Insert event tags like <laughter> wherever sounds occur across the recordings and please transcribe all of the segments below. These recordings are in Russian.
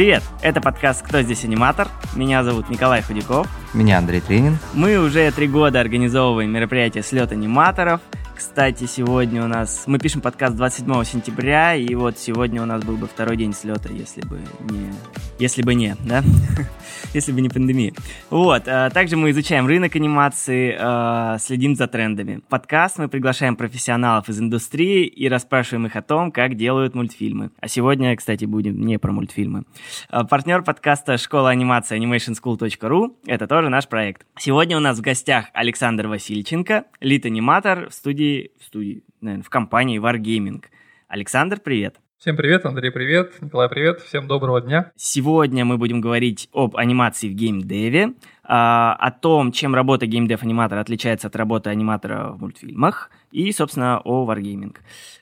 Привет! Это подкаст «Кто здесь аниматор?». Меня зовут Николай Худяков. Меня Андрей Тренин. Мы уже три года организовываем мероприятие «Слет аниматоров». Кстати, сегодня у нас... Мы пишем подкаст 27 сентября, и вот сегодня у нас был бы второй день слета, если бы не... Если бы не, да? <laughs> если бы не пандемия. Вот. А также мы изучаем рынок анимации, а, следим за трендами. Подкаст мы приглашаем профессионалов из индустрии и расспрашиваем их о том, как делают мультфильмы. А сегодня, кстати, будем не про мультфильмы. А, партнер подкаста «Школа анимации animationschool.ru» — это тоже наш проект. Сегодня у нас в гостях Александр Васильченко, лид-аниматор в студии в студии, наверное, в компании Wargaming. Александр, привет. Всем привет, Андрей, привет, Николай, привет, всем доброго дня. Сегодня мы будем говорить об анимации в геймдеве, а, о том, чем работа геймдев-аниматора отличается от работы аниматора в мультфильмах и, собственно, о Wargaming.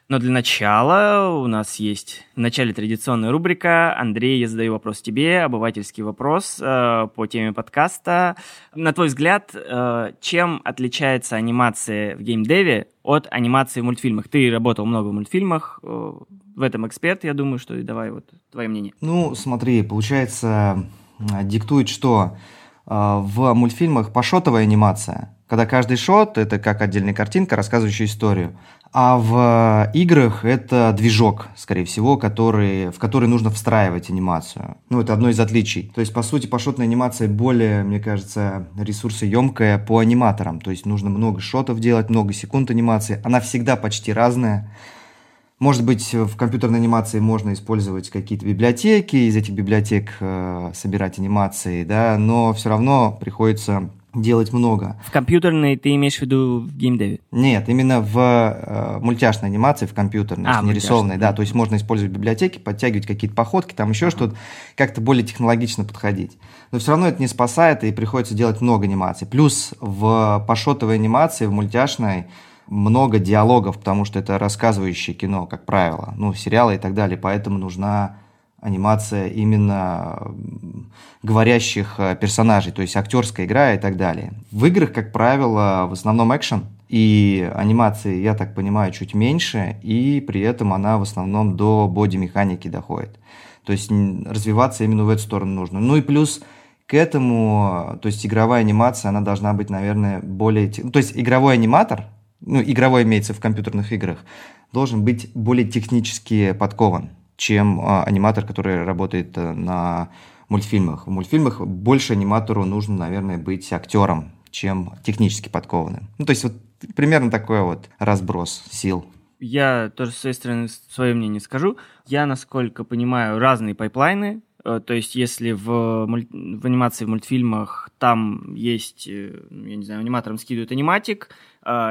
Но для начала у нас есть в начале традиционная рубрика. Андрей, я задаю вопрос тебе, обывательский вопрос э, по теме подкаста. На твой взгляд, э, чем отличается анимация в геймдеве от анимации в мультфильмах? Ты работал много в мультфильмах, э, в этом эксперт, я думаю, что и давай вот твое мнение. Ну, смотри, получается, диктует что? Э, в мультфильмах пошотовая анимация, когда каждый шот – это как отдельная картинка, рассказывающая историю. А в играх это движок, скорее всего, который, в который нужно встраивать анимацию. Ну, это одно из отличий. То есть, по сути, пошотная анимация более, мне кажется, ресурсоемкая по аниматорам. То есть, нужно много шотов делать, много секунд анимации. Она всегда почти разная. Может быть, в компьютерной анимации можно использовать какие-то библиотеки, из этих библиотек э, собирать анимации, да, но все равно приходится делать много. В компьютерной ты имеешь в виду в геймдеве? Нет, именно в э, мультяшной анимации, в компьютерной, а, не рисованной, да. То есть можно использовать библиотеки, подтягивать какие-то походки, там еще uh-huh. что-то, как-то более технологично подходить. Но все равно это не спасает, и приходится делать много анимаций. Плюс в пошотовой анимации, в мультяшной, много диалогов, потому что это рассказывающее кино, как правило, ну, сериалы и так далее, поэтому нужна анимация именно говорящих э, персонажей, то есть актерская игра и так далее. В играх, как правило, в основном экшен, и анимации, я так понимаю, чуть меньше, и при этом она в основном до боди-механики доходит. То есть развиваться именно в эту сторону нужно. Ну и плюс к этому, то есть игровая анимация, она должна быть, наверное, более... То есть игровой аниматор, ну, игровой имеется в компьютерных играх, должен быть более технически подкован чем а, аниматор, который работает э, на мультфильмах. В мультфильмах больше аниматору нужно, наверное, быть актером, чем технически подкованным. Ну, то есть вот примерно такой вот разброс сил. Я тоже с своей стороны свое мнение скажу. Я, насколько понимаю, разные пайплайны. Э, то есть, если в, в анимации в мультфильмах там есть, э, я не знаю, аниматорам скидывают аниматик,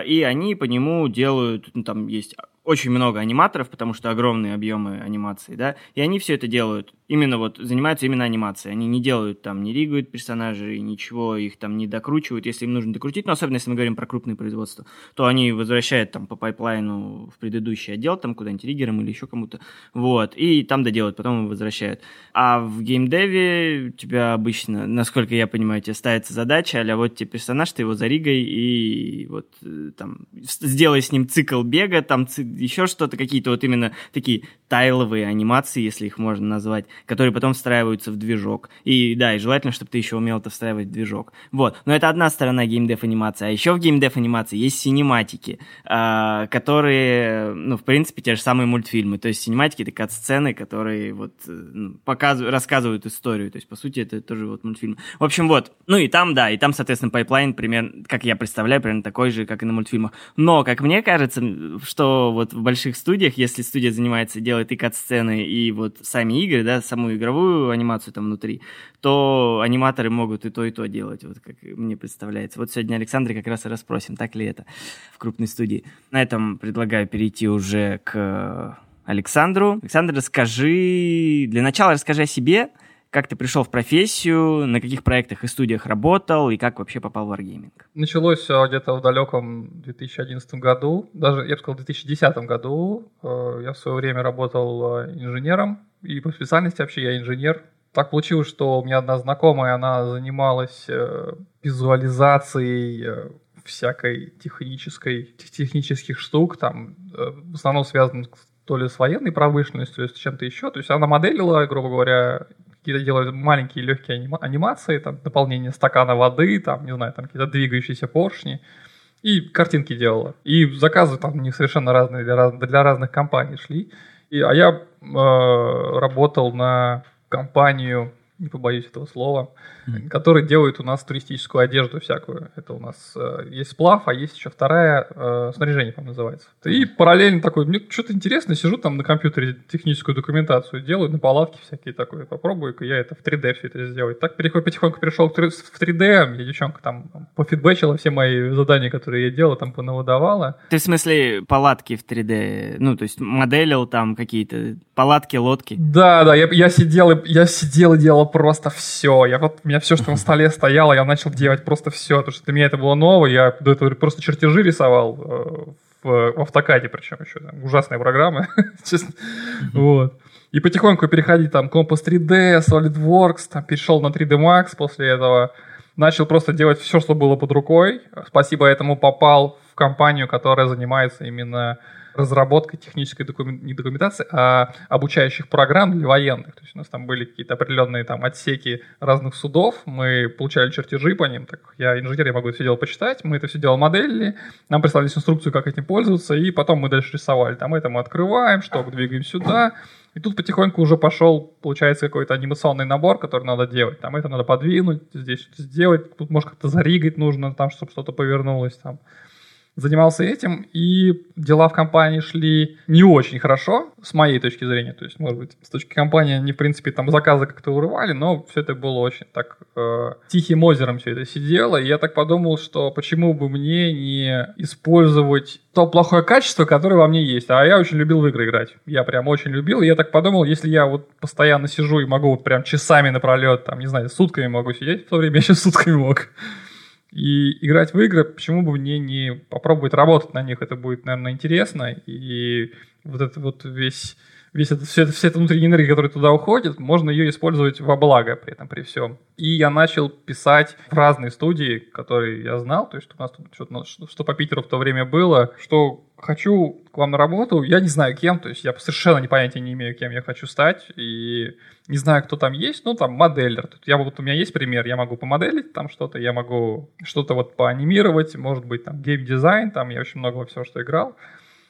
и они по нему делают, ну, там есть очень много аниматоров, потому что огромные объемы анимации, да, и они все это делают именно вот занимаются именно анимацией. Они не делают там, не ригают персонажей, ничего, их там не докручивают, если им нужно докрутить. Но особенно, если мы говорим про крупные производства, то они возвращают там по пайплайну в предыдущий отдел, там куда-нибудь риггером или еще кому-то. Вот. И там доделают, потом возвращают. А в геймдеве у тебя обычно, насколько я понимаю, тебе ставится задача, а вот тебе персонаж, ты его заригай и вот э, там сделай с ним цикл бега, там ци- еще что-то, какие-то вот именно такие тайловые анимации, если их можно назвать, которые потом встраиваются в движок. И да, и желательно, чтобы ты еще умел это встраивать в движок. Вот. Но это одна сторона геймдев анимации. А еще в геймдев анимации есть синематики, э, которые, ну, в принципе, те же самые мультфильмы. То есть синематики это кат-сцены, которые вот э, ну, показывают, рассказывают историю. То есть, по сути, это тоже вот мультфильм. В общем, вот. Ну и там, да, и там, соответственно, пайплайн примерно, как я представляю, примерно такой же, как и на мультфильмах. Но, как мне кажется, что вот в больших студиях, если студия занимается, делает и кат-сцены, и вот сами игры, да, саму игровую анимацию там внутри, то аниматоры могут и то, и то делать, вот как мне представляется. Вот сегодня Александра как раз и расспросим, так ли это в крупной студии. На этом предлагаю перейти уже к Александру. Александр, расскажи, для начала расскажи о себе, как ты пришел в профессию, на каких проектах и студиях работал, и как вообще попал в Wargaming? Началось все где-то в далеком 2011 году, даже, я бы сказал, в 2010 году. Э, я в свое время работал э, инженером, и по специальности вообще я инженер. Так получилось, что у меня одна знакомая, она занималась э, визуализацией всякой технической, технических штук, там, в основном связанных то ли с военной промышленностью, то ли с чем-то еще. То есть она моделила, грубо говоря, какие-то делают маленькие легкие анима- анимации, там, наполнение стакана воды, там, не знаю, там какие-то двигающиеся поршни. И картинки делала. И заказы там не совершенно разные для, для разных компаний шли. И, а я э, работал на компанию не побоюсь этого слова, mm-hmm. которые делают у нас туристическую одежду всякую. Это у нас э, есть сплав, а есть еще вторая, э, снаряжение, по называется. И параллельно такой, мне что-то интересно, сижу там на компьютере техническую документацию делаю, на палатке всякие такое, попробую-ка я это в 3D все это сделать. Так потихоньку перешел в 3D, мне девчонка там пофидбэчила все мои задания, которые я делал, там понавыдавала. Ты в смысле палатки в 3D, ну, то есть моделил там какие-то палатки, лодки? Да, да, я, я сидел, я сидел и делал просто все. Я вот, у меня все, что на <laughs> столе стояло, я начал делать просто все. Потому что для меня это было ново. Я до этого просто чертежи рисовал э, в, в автокаде, причем еще. Там, ужасная программа, <laughs> честно. Вот. И потихоньку переходить там Compass 3D, SolidWorks, там перешел на 3D Max после этого. Начал просто делать все, что было под рукой. Спасибо этому попал в компанию, которая занимается именно разработкой технической документ, не документации, а обучающих программ для военных. То есть у нас там были какие-то определенные там отсеки разных судов, мы получали чертежи по ним, так я инженер, я могу это все дело почитать, мы это все дело моделили, нам прислали инструкцию, как этим пользоваться, и потом мы дальше рисовали. Там это мы открываем, что двигаем сюда, и тут потихоньку уже пошел, получается, какой-то анимационный набор, который надо делать. Там это надо подвинуть, здесь что-то сделать, тут может как-то заригать нужно, там, чтобы что-то повернулось. Там занимался этим, и дела в компании шли не очень хорошо, с моей точки зрения. То есть, может быть, с точки компании они, в принципе, там заказы как-то урывали, но все это было очень так э, тихим озером все это сидело. И я так подумал, что почему бы мне не использовать то плохое качество, которое во мне есть. А я очень любил в игры играть. Я прям очень любил. И я так подумал, если я вот постоянно сижу и могу вот прям часами напролет, там, не знаю, сутками могу сидеть, в то время я сейчас сутками мог и играть в игры, почему бы мне не попробовать работать на них, это будет, наверное, интересно, и вот это вот весь, весь это, все, вся эта внутренняя энергия, которая туда уходит, можно ее использовать во благо при этом, при всем. И я начал писать в разные студии, которые я знал, то есть у нас тут что-то, что по Питеру в то время было, что хочу к вам на работу, я не знаю кем, то есть я совершенно не понятия не имею, кем я хочу стать, и не знаю, кто там есть, ну, там, моделлер. Тут я, вот у меня есть пример, я могу помоделить там что-то, я могу что-то вот поанимировать, может быть, там, гейм-дизайн, там, я очень много во все, что играл.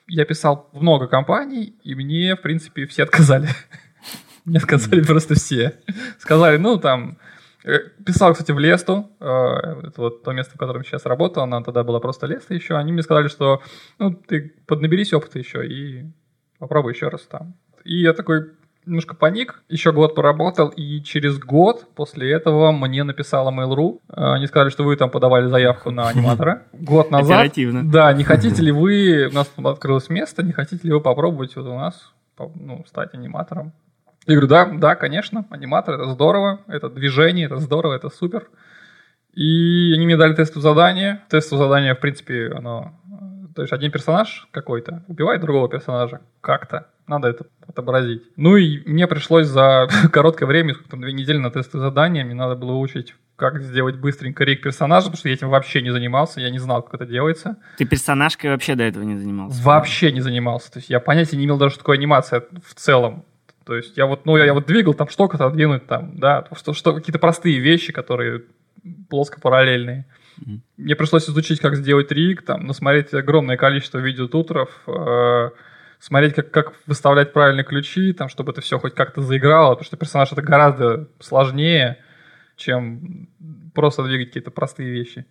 Я писал в много компаний, и мне, в принципе, все отказали. <laughs> Мне отказали просто все. Сказали, ну, там, э, Писал, кстати, в Лесту, э, это вот то место, в котором сейчас работал, она тогда была просто Леста еще. Они мне сказали, что ну, ты поднаберись опыта еще и попробуй еще раз там. И я такой, немножко паник, еще год поработал, и через год после этого мне написала Mail.ru. Э, они сказали, что вы там подавали заявку на аниматора. <laughs> Год назад. Оперативно. Да, не хотите ли вы, у нас открылось место, не хотите ли вы попробовать вот у нас ну, стать аниматором? Я говорю, да, да, конечно, аниматор, это здорово, это движение, это здорово, это супер. И они мне дали тестовое задание. Тестовое задание, в принципе, оно... То есть один персонаж какой-то убивает другого персонажа как-то надо это отобразить. Ну и мне пришлось за <laughs> короткое время, там две недели на тестовые задания, мне надо было учить как сделать быстренько рейк персонажа, потому что я этим вообще не занимался, я не знал, как это делается. Ты персонажкой вообще до этого не занимался? Вообще не занимался. То есть я понятия не имел даже, что такое анимация в целом. То есть я вот, ну, я, я вот двигал там что-то двинуть там, да, что, что какие-то простые вещи, которые плоско-параллельные. Mm-hmm. Мне пришлось изучить, как сделать риг, там, насмотреть огромное количество видеотуторов, э- смотреть, как, как выставлять правильные ключи, там, чтобы это все хоть как-то заиграло, потому что персонаж это гораздо сложнее, чем просто двигать какие-то простые вещи.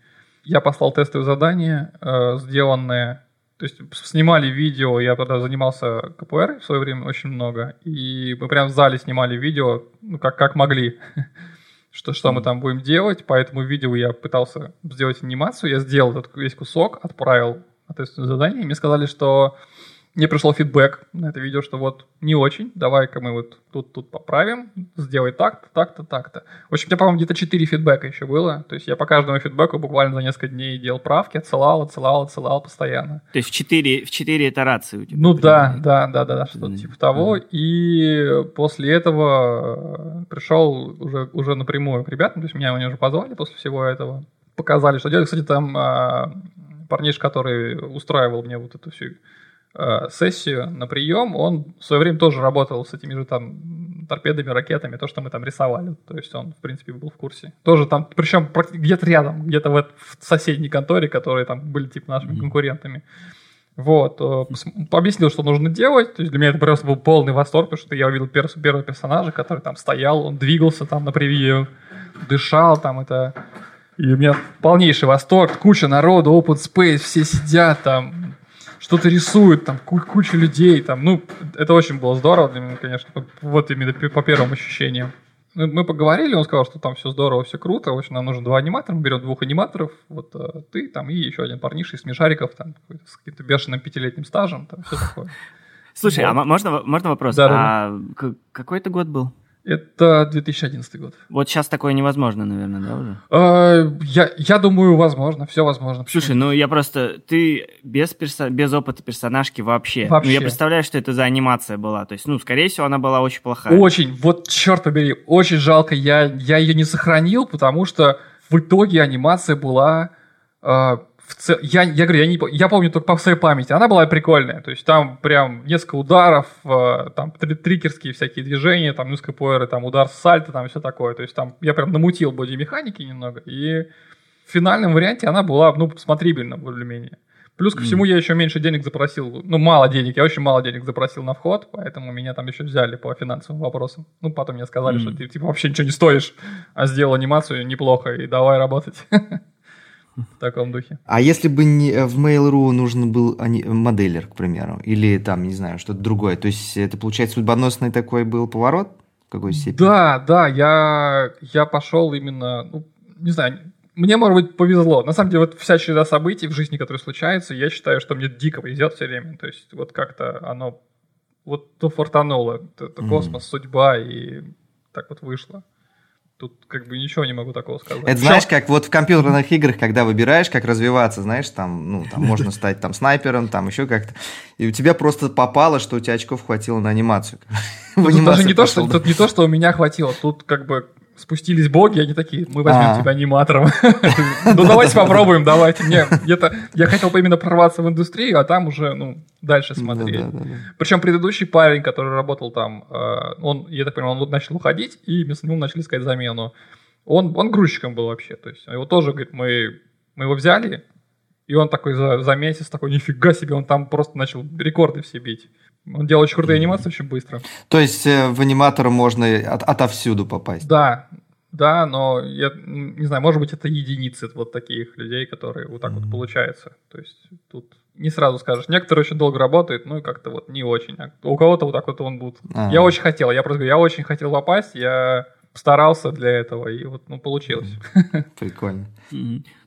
Я послал тестовые задания, э, сделанные, то есть снимали видео, я тогда занимался КПР в свое время очень много, и мы прям в зале снимали видео, ну, как, как могли, <laughs> что, что мы там будем делать, по этому видео я пытался сделать анимацию, я сделал этот весь кусок, отправил тестовое задание, и мне сказали, что мне пришел фидбэк на это видео, что вот не очень, давай-ка мы вот тут, тут поправим, сделай так-то, так-то, так-то. В общем, у меня, по-моему, где-то 4 фидбэка еще было. То есть я по каждому фидбэку буквально за несколько дней делал правки, отсылал, отсылал, отсылал постоянно. То есть в 4, в 4 итерации у тебя? Ну да, да, да, да, да, что-то mm-hmm. типа того. Mm-hmm. И после этого пришел уже, уже напрямую к ребятам, то есть меня они уже позвали после всего этого. Показали, что делать. Кстати, там а, парниш, который устраивал мне вот эту всю Э, сессию на прием, он в свое время тоже работал с этими же там торпедами, ракетами, то, что мы там рисовали. То есть он, в принципе, был в курсе. Тоже там, причем где-то рядом, где-то в, в соседней конторе, которые там были типа нашими mm-hmm. конкурентами. Вот, э, объяснил, что нужно делать. То есть для меня это просто был полный восторг, потому что я увидел пер первого персонажа, который там стоял, он двигался там на превью, дышал там это. И у меня полнейший восторг, куча народу, open space, все сидят там, что-то рисуют, там куча людей, там, ну, это очень было здорово для меня, конечно, вот именно по первым ощущениям. Мы поговорили, он сказал, что там все здорово, все круто, в общем, нам нужно два аниматора, мы берем двух аниматоров, вот а, ты там и еще один парниша из смешариков, там, с каким-то бешеным пятилетним стажем, там, все такое. Слушай, а вот. а можно, можно вопрос? Да, а да. какой это год был? Это 2011 год. Вот сейчас такое невозможно, наверное, да, уже? Э, я, я думаю, возможно, все возможно. Почему? Слушай, ну я просто... Ты без, перso... без опыта персонажки вообще. вообще. Ну я представляю, что это за анимация была. То есть, ну, скорее всего, она была очень плохая. Очень. Вот, черт побери, очень жалко. Я, я ее не сохранил, потому что в итоге анимация была... Э, в цел... я, я говорю, я, не, я помню только по своей памяти, она была прикольная, то есть там прям несколько ударов, э, там трикерские всякие движения, там поэры, там удар с сальто, там все такое, то есть там я прям намутил боди-механики немного, и в финальном варианте она была, ну, смотрибельна более-менее. Плюс ко всему я еще меньше денег запросил, ну, мало денег, я очень мало денег запросил на вход, поэтому меня там еще взяли по финансовым вопросам. Ну, потом мне сказали, mm-hmm. что ты, типа, вообще ничего не стоишь, а сделал анимацию неплохо, и давай работать. <laughs> в таком духе. А если бы не э, в Mail.ru нужен был моделлер, к примеру, или там, не знаю, что-то другое, то есть это, получается, судьбоносный такой был поворот в какой степени? Да, да, я, я пошел именно, ну, не знаю, мне, может быть, повезло. На самом деле, вот вся череда событий в жизни, которые случаются, я считаю, что мне дико повезет все время. То есть вот как-то оно вот то фортануло. Это, это космос, mm. судьба, и так вот вышло. Тут как бы ничего не могу такого сказать. Это знаешь, как вот в компьютерных играх, когда выбираешь, как развиваться, знаешь, там, ну, там можно стать там снайпером, там еще как-то. И у тебя просто попало, что у тебя очков хватило на анимацию. <laughs> Ну, тут даже не то, что, тут не то, что у меня хватило, тут как бы спустились боги, они такие, мы возьмем А-а-а. тебя аниматором. <laughs> Ну, давайте попробуем, давайте. Мне это я хотел бы именно прорваться в индустрию, а там уже, ну, дальше смотреть. Причем предыдущий парень, который работал там, э, он, я так понимаю, он начал уходить, и вместо него начали искать замену. Он, он грузчиком был вообще, то есть его тоже, говорит, мы, мы его взяли, и он такой за, за месяц такой, нифига себе, он там просто начал рекорды все бить. Он делал очень крутые анимации очень быстро. То есть э, в аниматор можно от, отовсюду попасть? Да, да, но я не знаю, может быть, это единицы вот таких людей, которые вот так mm-hmm. вот получается. То есть тут не сразу скажешь. Некоторые очень долго работают, ну и как-то вот не очень. А у кого-то вот так вот он будет. А-а-а. Я очень хотел, я просто говорю, я очень хотел попасть, я старался для этого, и вот, ну, получилось. Прикольно.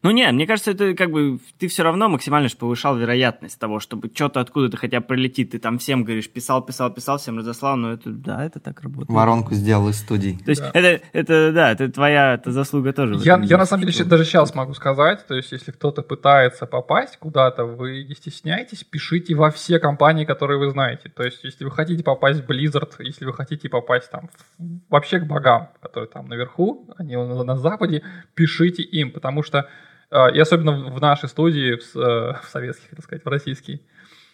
Ну, не, мне кажется, это как бы ты все равно максимально же повышал вероятность того, чтобы что-то откуда-то хотя бы пролетит. Ты там всем говоришь, писал, писал, писал, всем разослал, но это, да, это так работает. Воронку сделал из студии. То есть да. это, это, да, это твоя это заслуга тоже. Я, я на самом деле даже сейчас могу сказать, то есть если кто-то пытается попасть куда-то, вы не стесняйтесь, пишите во все компании, которые вы знаете. То есть если вы хотите попасть в Blizzard, если вы хотите попасть там вообще к богам, которые там наверху, они на, на западе, пишите им, потому что и особенно в нашей студии, в, э, <laughs> в советских, так сказать, в российский,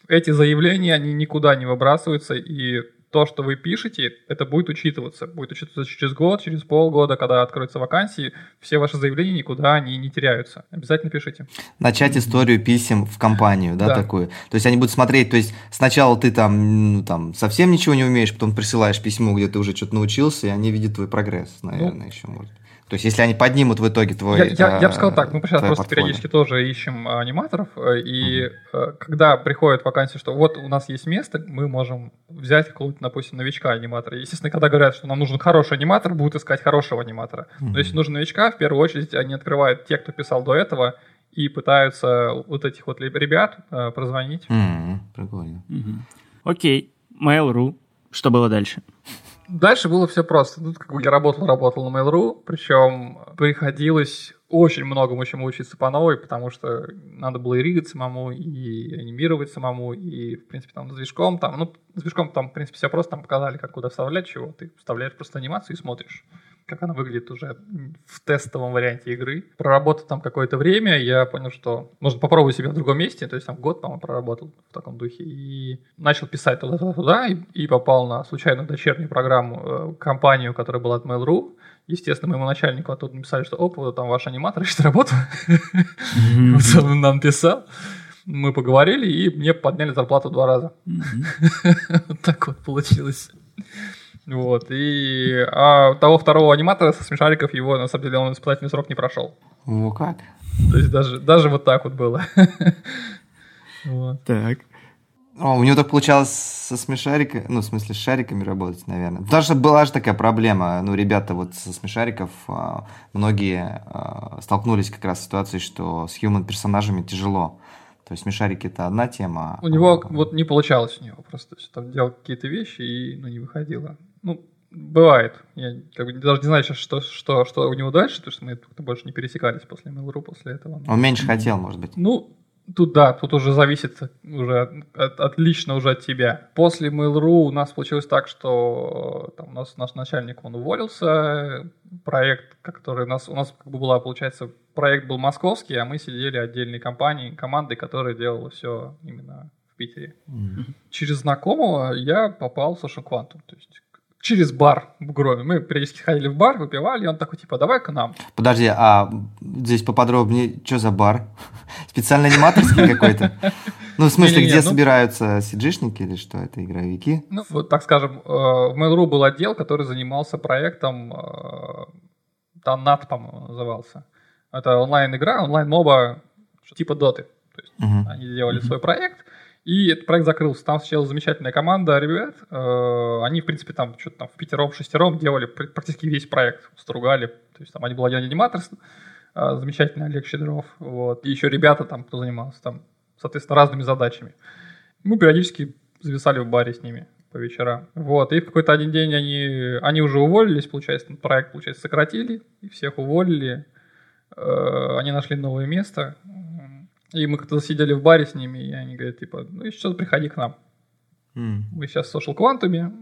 эти заявления, они никуда не выбрасываются, и то, что вы пишете, это будет учитываться. Будет учитываться через год, через полгода, когда откроются вакансии, все ваши заявления никуда они не теряются. Обязательно пишите. Начать историю писем в компанию, да, да. такую. То есть они будут смотреть, то есть сначала ты там, ну, там совсем ничего не умеешь, потом присылаешь письмо, где ты уже что-то научился, и они видят твой прогресс, наверное, ну, еще может. То есть, если они поднимут в итоге твой... Я, я, я бы сказал так, мы сейчас просто портфолио. периодически тоже ищем аниматоров, э, и mm-hmm. когда приходит вакансия, что вот у нас есть место, мы можем взять какого-то, допустим, новичка-аниматора. Естественно, когда говорят, что нам нужен хороший аниматор, будут искать хорошего аниматора. Mm-hmm. Но если нужен новичка, в первую очередь они открывают те, кто писал до этого, и пытаются вот этих вот ребят э, прозвонить. Mm-hmm. Прикольно. Mm-hmm. Окей, Mail.ru. Что было дальше? Дальше было все просто. Тут как бы я работал, работал на Mail.ru, причем приходилось очень многому чему учиться по новой, потому что надо было и ригать самому, и анимировать самому, и, в принципе, там с движком, там, ну, с движком там, в принципе, все просто, там показали, как куда вставлять чего, ты вставляешь просто анимацию и смотришь. Как она выглядит уже в тестовом варианте игры. Проработав там какое-то время, я понял, что можно попробовать себя в другом месте, то есть там год, по-моему, проработал в таком духе, и начал писать туда-туда, и, и попал на случайную дочернюю программу, э, компанию, которая была от Mail.ru, Естественно, моему начальнику оттуда написали, что оп, вот там ваш аниматор <laughs> ищет работу. Он нам писал. Мы поговорили, и мне подняли зарплату два раза. <laughs> Вот так вот получилось. Вот. И а того второго аниматора со смешариков его, на самом деле, он испытательный срок не прошел. Ну как? То есть даже, даже вот так вот было. <laughs> Вот. Так. О, у него так получалось со смешариками, ну, в смысле, с шариками работать, наверное. Потому что была же такая проблема, ну, ребята вот со смешариков, а, многие а, столкнулись как раз с ситуацией, что с human персонажами тяжело. То есть смешарики это одна тема. У него а, вот не получалось у него просто там делал какие-то вещи и ну, не выходило. Ну, бывает. Я как бы даже не знаю сейчас, что, что, что у него дальше, потому что мы больше не пересекались после Mail.ru после этого. Он меньше хотел, может быть. Ну, Тут да, тут уже зависит уже от, от, лично уже от тебя. После Mail.ru у нас получилось так, что там, у нас наш начальник, он уволился, проект, который у нас, у нас как бы была, получается, проект был московский, а мы сидели отдельной компанией, командой, которая делала все именно в Питере. Mm-hmm. Через знакомого я попал в Social Quantum. То есть через бар в Громе. Мы периодически ходили в бар, выпивали, и он такой, типа, давай к нам. Подожди, а здесь поподробнее, что за бар? <laughs> Специально аниматорский <laughs> какой-то? Ну, в смысле, где ну собираются сиджишники или что это, игровики? Ну, вот так скажем, э, в Mail.ru был отдел, который занимался проектом, э, Танат, по-моему, назывался. Это онлайн-игра, онлайн-моба, типа доты. То есть они делали свой проект, и этот проект закрылся. Там сначала замечательная команда ребят. Э, они, в принципе, там что-то там в пятером, шестером делали практически весь проект, стругали. То есть там они был один аниматор, э, замечательный Олег Щедров. Вот. И еще ребята там, кто занимался там, соответственно, разными задачами. Мы периодически зависали в баре с ними по вечерам. Вот. И в какой-то один день они, они уже уволились, получается, проект, получается, сократили, и всех уволили. Э, они нашли новое место. И мы как-то сидели в баре с ними, и они говорят, типа, ну, еще что приходи к нам. Mm. Мы сейчас в Social Quantum.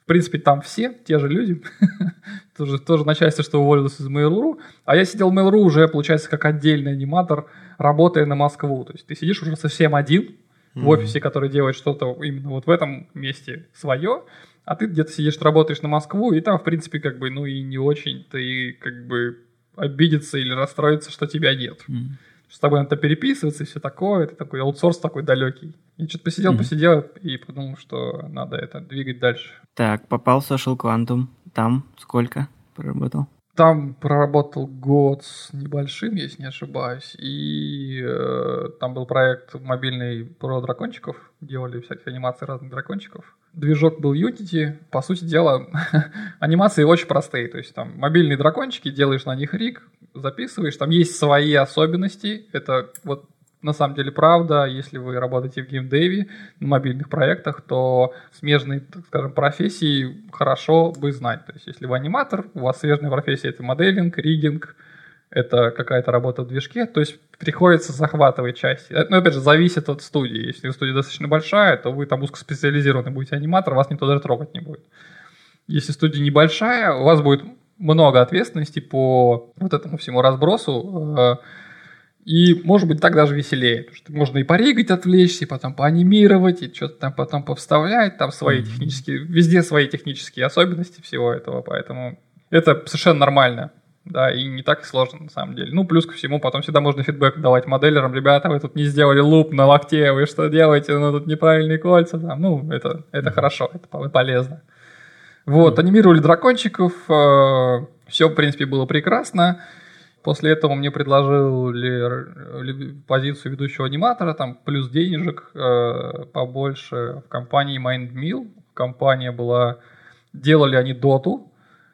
В принципе, там все, те же люди. <laughs> тоже, тоже начальство, что уволилось из Mail.ru. А я сидел в Mail.ru уже, получается, как отдельный аниматор, работая на Москву. То есть ты сидишь уже совсем один mm. в офисе, который делает что-то именно вот в этом месте свое, а ты где-то сидишь, работаешь на Москву, и там, в принципе, как бы, ну и не очень ты как бы обидеться или расстроиться, что тебя нет. Mm с тобой надо переписываться и все такое, это такой аутсорс такой далекий. И что-то посидел, mm-hmm. посидел и подумал, что надо это двигать дальше. Так, попал в Social Quantum. Там сколько проработал? Там проработал год с небольшим, если не ошибаюсь. И э, там был проект мобильный про дракончиков. Делали всякие анимации разных дракончиков. Движок был Unity. По сути дела, <laughs> анимации очень простые. То есть там мобильные дракончики, делаешь на них рик, записываешь. Там есть свои особенности. Это вот на самом деле правда, если вы работаете в геймдеве на мобильных проектах, то смежные, так скажем, профессии хорошо бы знать. То есть, если вы аниматор, у вас смежная профессия это моделинг, ригинг, это какая-то работа в движке, то есть приходится захватывать части. Но, опять же, зависит от студии. Если студия достаточно большая, то вы там узкоспециализированный будете аниматор, вас никто даже трогать не будет. Если студия небольшая, у вас будет много ответственности по вот этому всему разбросу, э, и, может быть, так даже веселее. Потому что можно и поригать, отвлечься, и потом поанимировать, и что-то там потом повставлять, там свои технические, везде свои технические особенности всего этого, поэтому это совершенно нормально. Да, и не так сложно на самом деле. Ну, плюс ко всему, потом всегда можно фидбэк давать моделерам. Ребята, вы тут не сделали луп на локте, вы что делаете? Ну, тут неправильные кольца. Там. Ну, это, это хорошо, это полезно. Вот, анимировали дракончиков, э, все, в принципе, было прекрасно. После этого мне предложили позицию ведущего аниматора, там плюс денежек э, побольше в компании MindMill. Компания была... Делали они доту,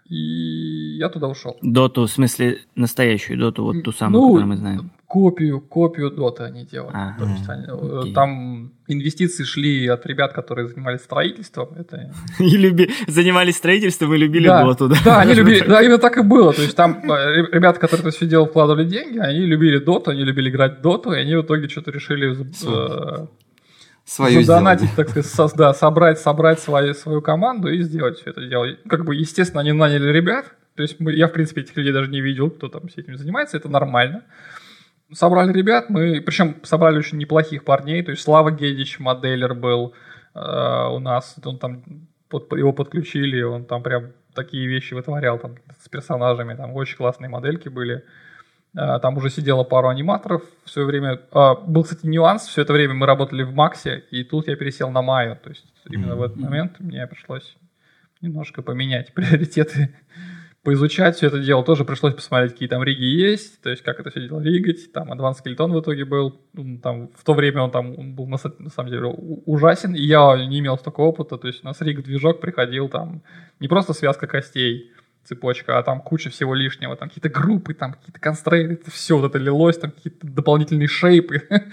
и я туда ушел. Доту, в смысле настоящую доту, вот ту самую, ну, которую мы знаем? копию, копию доты они делали. А, То есть они. Э, там инвестиции шли от ребят, которые занимались строительством. Это... <laughs> И люби... занимались строительством и любили да, доту, да? Да, они любили, да, именно так и было. То есть там э, ребята, которые это все дело вкладывали деньги, они любили доту, они любили играть в доту, и они в итоге что-то решили свою задонатить, сделать. так сказать, да, собрать, собрать свою, свою команду и сделать все это дело. Как бы, естественно, они наняли ребят, то есть мы, я, в принципе, этих людей даже не видел, кто там с этим занимается, это нормально. Собрали ребят, мы, причем собрали очень неплохих парней, то есть Слава Гедич, моделер был э, у нас, он там, под, его подключили, он там прям такие вещи вытворял там с персонажами, там очень классные модельки были. Э, там уже сидело пару аниматоров все время. А, был, кстати, нюанс, все это время мы работали в Максе, и тут я пересел на Майю, то есть именно mm-hmm. в этот момент мне пришлось немножко поменять <laughs> приоритеты поизучать все это дело тоже пришлось посмотреть, какие там риги есть, то есть как это все дело ригать. Там Advanced Skeleton в итоге был. Там, в то время он там он был на, на самом деле ужасен, и я не имел столько опыта. То есть у нас риг-движок приходил там не просто связка костей, цепочка, а там куча всего лишнего, там какие-то группы, там какие-то констрейты, все вот это лилось, там какие-то дополнительные шейпы. <laughs>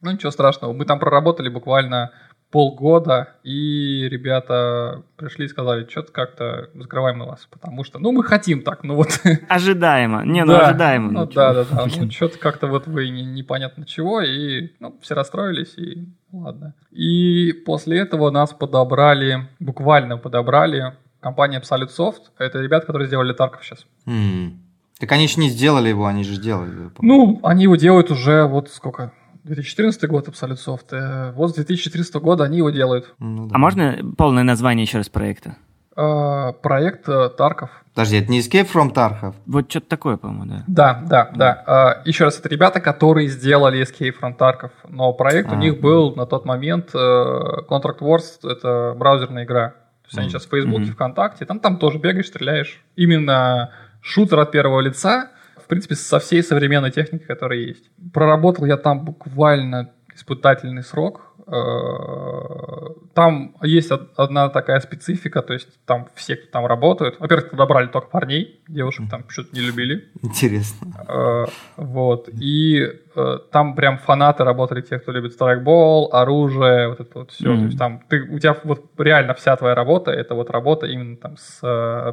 Ну, ничего страшного. Мы там проработали буквально полгода, и ребята пришли и сказали, что-то как-то закрываем мы вас, потому что, ну, мы хотим так, ну вот. <laughs> Ожидаемо, не, ну да, ожидаемо. Ну, да, да, да, ну, что-то как-то вот вы не, непонятно чего, и, ну, все расстроились, и ладно. И после этого нас подобрали, буквально подобрали компания Absolute Soft, это ребята, которые сделали Тарков сейчас. Mm. Так они еще не сделали его, они же сделали. Ну, они его делают уже вот сколько, 2014 год Absolute Soft. Э, вот с 2014 года они его делают. Ну, да. А можно полное название еще раз проекта? Э, проект э, Тарков. Подожди, это не Escape from Tarkov? Вот что-то такое, по-моему, да. Да, да, да. Э, еще раз, это ребята, которые сделали Escape from Tarkov, но проект а, у них был на тот момент э, Contract Wars, это браузерная игра. То есть они сейчас в Фейсбуке, mm-hmm. ВКонтакте, там, там тоже бегаешь, стреляешь. Именно шутер от первого лица, в принципе, со всей современной техникой, которая есть. Проработал я там буквально испытательный срок, там есть одна такая специфика, то есть там все, кто там работают, во-первых, подобрали только парней, девушек там что-то не любили. Интересно. Э, вот, и э, там прям фанаты работали, те, кто любит страйкбол, оружие, вот это вот все. Mm-hmm. То есть там ты, у тебя вот реально вся твоя работа, это вот работа именно там с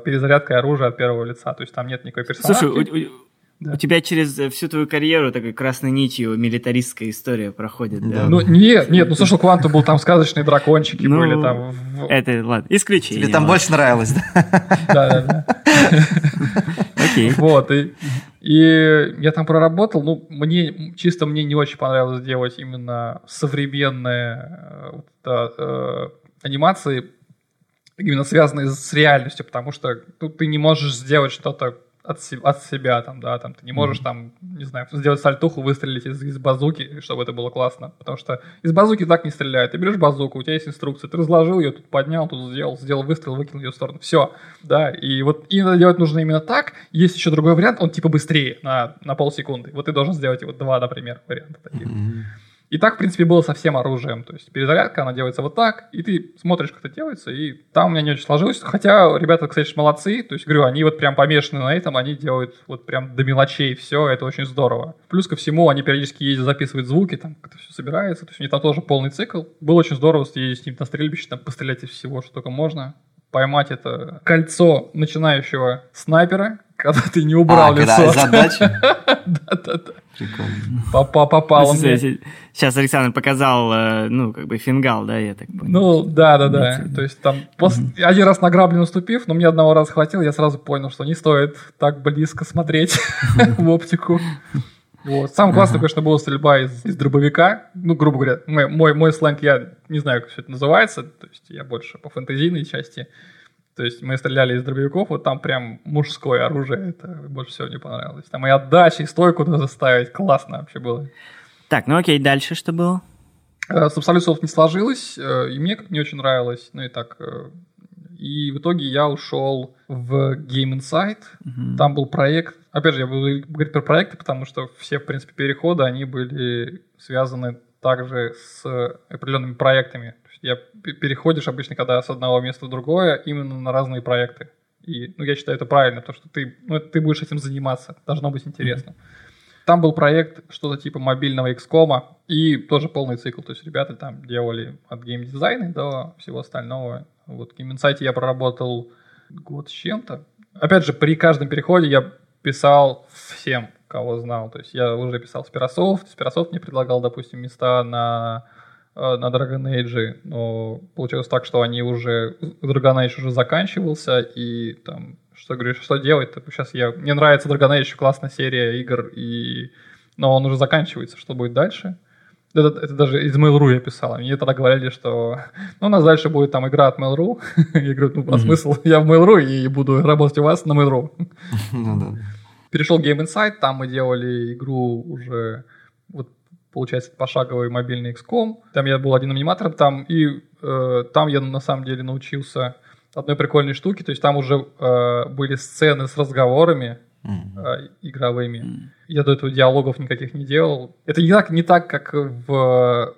перезарядкой оружия от первого лица, то есть там нет никакой персонажки. Слушай, да. У тебя через э, всю твою карьеру такой красной нитью милитаристская история проходит, да? да? Ну, нет, нет, ну, слушай, Кванту был там сказочные дракончики ну, были там. Это, ладно, исключение. Тебе там ладно. больше нравилось, да? Да, да, да. Окей. Вот, и, и я там проработал, ну, мне, чисто мне не очень понравилось делать именно современные вот, да, э, анимации, именно связанные с реальностью, потому что ну, ты не можешь сделать что-то от, от себя, там, да, там, ты не можешь, там, не знаю, сделать сальтуху, выстрелить из, из базуки, чтобы это было классно, потому что из базуки так не стреляют, ты берешь базуку, у тебя есть инструкция, ты разложил ее, тут поднял, тут сделал, сделал выстрел, выкинул ее в сторону, все, да, и вот именно делать нужно именно так, есть еще другой вариант, он типа быстрее, на, на полсекунды, вот ты должен сделать вот два, например, варианта таких. Mm-hmm. И так, в принципе, было со всем оружием. То есть перезарядка, она делается вот так, и ты смотришь, как это делается, и там у меня не очень сложилось. Хотя ребята, кстати, молодцы. То есть, говорю, они вот прям помешаны на этом, они делают вот прям до мелочей все, это очень здорово. Плюс ко всему, они периодически ездят записывать звуки, там как это все собирается. То есть у них там тоже полный цикл. Было очень здорово съездить с ним на стрельбище, там пострелять из всего, что только можно. Поймать это кольцо начинающего снайпера, когда ты не убрал а, лицо. Когда задача? <laughs> Да-да-да. Прикольно. Попал мне. Сейчас Александр показал, э, ну, как бы фингал, да, я так понял. Ну, да-да-да. То есть там один раз на грабли наступив, но мне одного раза хватило, я сразу понял, что не стоит так близко смотреть <laughs> в оптику. Вот. Самое классное, конечно, была стрельба из, из дробовика. Ну, грубо говоря, мой, мой, мой сленг, я не знаю, как все это называется. То есть я больше по фэнтезийной части. То есть мы стреляли из дробовиков, вот там прям мужское оружие, это больше всего не понравилось. Там и отдача, и стойку надо заставить, классно вообще было. Так, ну окей, дальше что было? Э, с Absolute не сложилось, э, и мне как не очень нравилось, ну и так. Э, и в итоге я ушел в Game Insight, угу. там был проект, опять же, я буду говорить про проекты, потому что все, в принципе, переходы, они были связаны также с определенными проектами я переходишь обычно, когда с одного места в другое, именно на разные проекты. И, ну, я считаю, это правильно, потому что ты, ну, ты будешь этим заниматься, должно быть интересно. Mm-hmm. Там был проект что-то типа мобильного XCOM, и тоже полный цикл, то есть ребята там делали от геймдизайна до всего остального. Вот в Game Insight я проработал год с чем-то. Опять же, при каждом переходе я писал всем, кого знал. То есть я уже писал Спирософт, Спирософт мне предлагал, допустим, места на на Dragon Age, но получилось так, что они уже, Dragon Age уже заканчивался, и там, что говоришь, что делать? Сейчас я, мне нравится Dragon Age, классная серия игр, и, но он уже заканчивается, что будет дальше? Это, это даже из Mail.ru я писал. Мне тогда говорили, что <laughs> ну, у нас дальше будет там игра от Mail.ru. <laughs> я говорю, ну, а смысл? Я в Mail.ru и буду работать у вас на Mail.ru. <laughs> ну. Перешел Game Insight, там мы делали игру уже, вот, получается, пошаговый мобильный XCOM. Там я был один аниматором там, и э, там я на самом деле научился одной прикольной штуки, то есть там уже э, были сцены с разговорами, mm-hmm. игровыми. Mm-hmm. Я до этого диалогов никаких не делал. Это не так, не так как в, в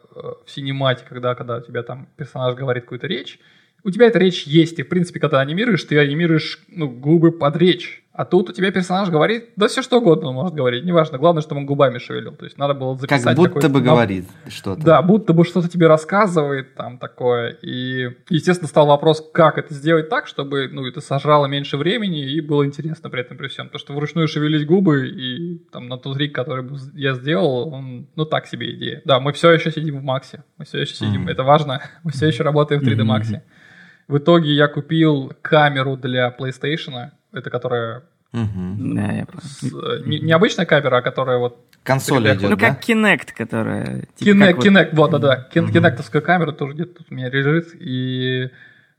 синемате, когда, когда у тебя там персонаж говорит какую-то речь. У тебя эта речь есть, и в принципе, когда анимируешь, ты анимируешь ну, губы под речь. А тут у тебя персонаж говорит, да все что угодно он может говорить, неважно, главное, чтобы он губами шевелил. То есть надо было записать Как будто бы говорит что-то. Да, будто бы что-то тебе рассказывает там такое. И, естественно, стал вопрос, как это сделать так, чтобы ну, это сожрало меньше времени и было интересно при этом при всем. Потому что вручную шевелить губы и там на тот рик, который я сделал, он, ну так себе идея. Да, мы все еще сидим в Максе. Мы все еще сидим, mm-hmm. это важно, <laughs> мы все еще работаем в 3D Max. Mm-hmm. В итоге я купил камеру для PlayStation, это которая Угу. Да, я С, не, не обычная камера, а которая вот... Консоль идет, Ну, как Kinect, которая... Типа Kinect, вот... Kinect, вот, да-да. Kin- угу. Kinectовская камера тоже где-то тут у меня лежит. И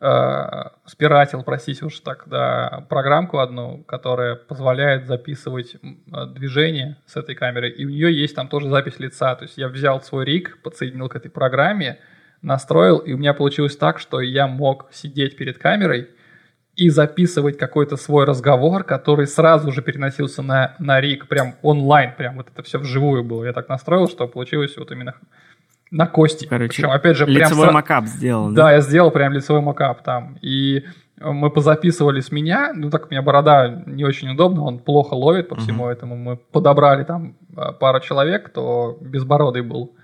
э, спиратил, простите уж так, да, программку одну, которая позволяет записывать движение с этой камеры. И у нее есть там тоже запись лица. То есть я взял свой рик, подсоединил к этой программе, настроил, и у меня получилось так, что я мог сидеть перед камерой, и записывать какой-то свой разговор, который сразу же переносился на, на Рик, прям онлайн, прям вот это все вживую было. Я так настроил, что получилось вот именно на кости. Короче, Причем, опять же, лицевой прям... макап сделал. Да? да, я сделал прям лицевой макап там. И мы позаписывали с меня, ну так у меня борода не очень удобно, он плохо ловит по всему uh-huh. этому. Мы подобрали там а, пару человек, кто безбородый был.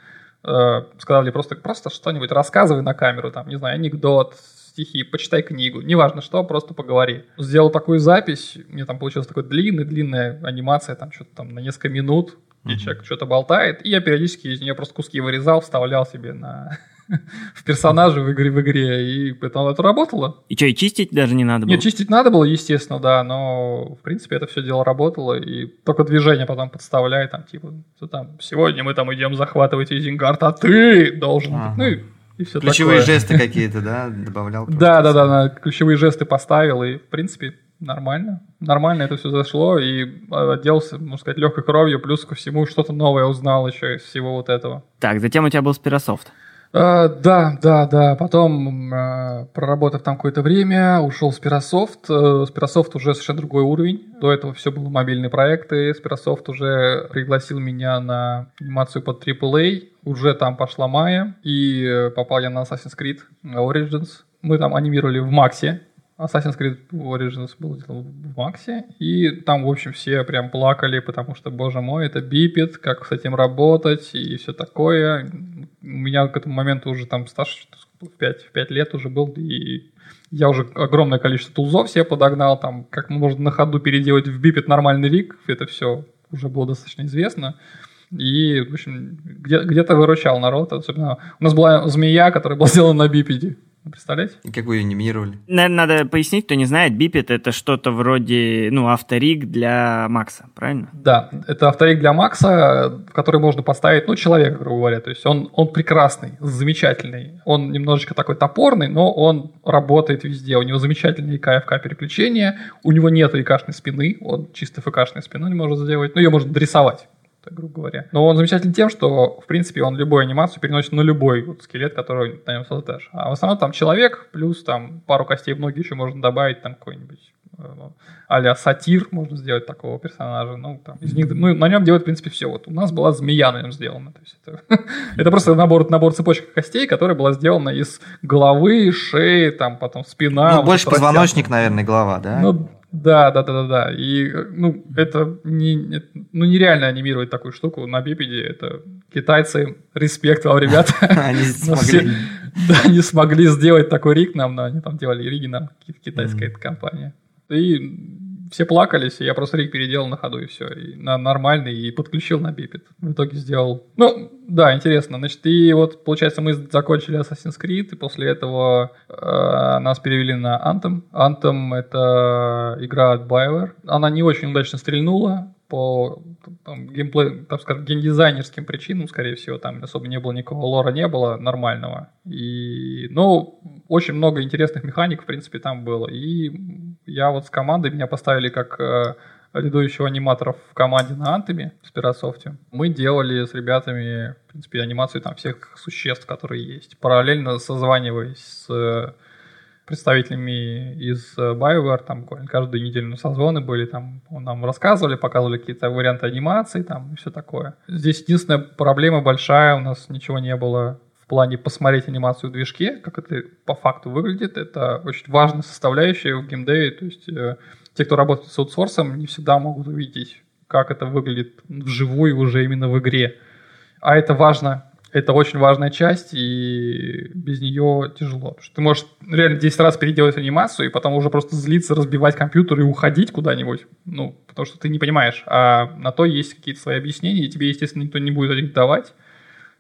Э, сказали просто, просто что-нибудь рассказывай на камеру, там, не знаю, анекдот, стихи, почитай книгу, неважно что, просто поговори. Сделал такую запись, мне там получилась такая длинная-длинная анимация, там что-то там на несколько минут, где mm-hmm. человек что-то болтает, и я периодически из нее просто куски вырезал, вставлял себе на <laughs> в персонажа в игре, в игре, и это, это работало. И что, и чистить даже не надо было? Нет, чистить надо было, естественно, да, но, в принципе, это все дело работало, и только движение потом подставляй, там, типа, что там, сегодня мы там идем захватывать Изенгард, а ты должен, ага. ну, и все Ключевые такое. жесты какие-то, да, добавлял? Да, да, да, ключевые жесты поставил, и, в принципе, нормально. Нормально это все зашло, и отделался, можно сказать, легкой кровью, плюс ко всему что-то новое узнал еще из всего вот этого. Так, затем у тебя был Спирософт. Uh, да, да, да. Потом, uh, проработав там какое-то время, ушел Спирософт. Uh, Спирософт уже совершенно другой уровень. До этого все было мобильные проекты. Спирософт уже пригласил меня на анимацию под AAA. Уже там пошла Майя. И попал я на Assassin's Creed Origins. Мы там анимировали в Максе. Assassin's Creed Origins был в Максе, и там, в общем, все прям плакали, потому что, боже мой, это бипит, как с этим работать и все такое. У меня к этому моменту уже там стаж в 5, в 5 лет уже был, и я уже огромное количество тулзов себе подогнал, там, как можно на ходу переделать в бипит нормальный рик, это все уже было достаточно известно. И, в общем, где- где-то выручал народ, особенно... У нас была змея, которая была сделана на бипеде. Представляете? И как вы ее анимировали? Наверное, надо пояснить, кто не знает, Бипет это что-то вроде, ну, авторик для Макса, правильно? Да, это авторик для Макса, в который можно поставить, ну, человека, грубо говоря. То есть он, он прекрасный, замечательный. Он немножечко такой топорный, но он работает везде. У него замечательные ИК переключения, у него нет ИКшной спины, он чисто ФКшной спину не может сделать, но ее можно дорисовать так, грубо говоря. Но он замечателен тем, что, в принципе, он любую анимацию переносит на любой вот скелет, который на нем создашь. А в основном там человек, плюс там пару костей в ноги еще можно добавить, там какой-нибудь э, а сатир можно сделать такого персонажа. Ну, там, из них, ну, на нем делают, в принципе, все. Вот у нас была змея на нем сделана. То есть это, <laughs> это просто набор, набор цепочек костей, которая была сделана из головы, шеи, там, потом спина. Ну, вот больше позвоночник, наверное, голова, да? Ну, да, да, да, да, да. И ну, это не, ну, нереально анимировать такую штуку на бипеде. Это китайцы, респект вам, ребята. <laughs> Они смогли. Да, не смогли сделать такой риг нам, но они там делали риги нам, китайская компания. И все плакались, и я просто рик переделал на ходу, и все. И на нормальный, и подключил на бипет. В итоге сделал. Ну, да, интересно. Значит, и вот, получается, мы закончили Assassin's Creed, и после этого э, нас перевели на Anthem. Anthem — это игра от BioWare. Она не очень удачно стрельнула, по там, геймплей, так скажем, геймдизайнерским причинам, скорее всего, там особо не было никакого лора, не было нормального. И, ну, очень много интересных механик, в принципе, там было. И я вот с командой, меня поставили как э, рядующего аниматоров в команде на Антами в Спирософте. Мы делали с ребятами, в принципе, анимацию там всех существ, которые есть. Параллельно созваниваясь с представителями из э, BioWare, там каждую неделю созвоны были, там нам рассказывали, показывали какие-то варианты анимации, там и все такое. Здесь единственная проблема большая, у нас ничего не было плане посмотреть анимацию в движке, как это по факту выглядит. Это очень важная составляющая в геймдеве, то есть э, те, кто работает с аутсорсом, не всегда могут увидеть, как это выглядит вживую уже именно в игре. А это важно это очень важная часть, и без нее тяжело. Потому что ты можешь реально 10 раз переделать анимацию, и потом уже просто злиться, разбивать компьютер и уходить куда-нибудь. Ну, потому что ты не понимаешь. А на то есть какие-то свои объяснения, и тебе, естественно, никто не будет их давать.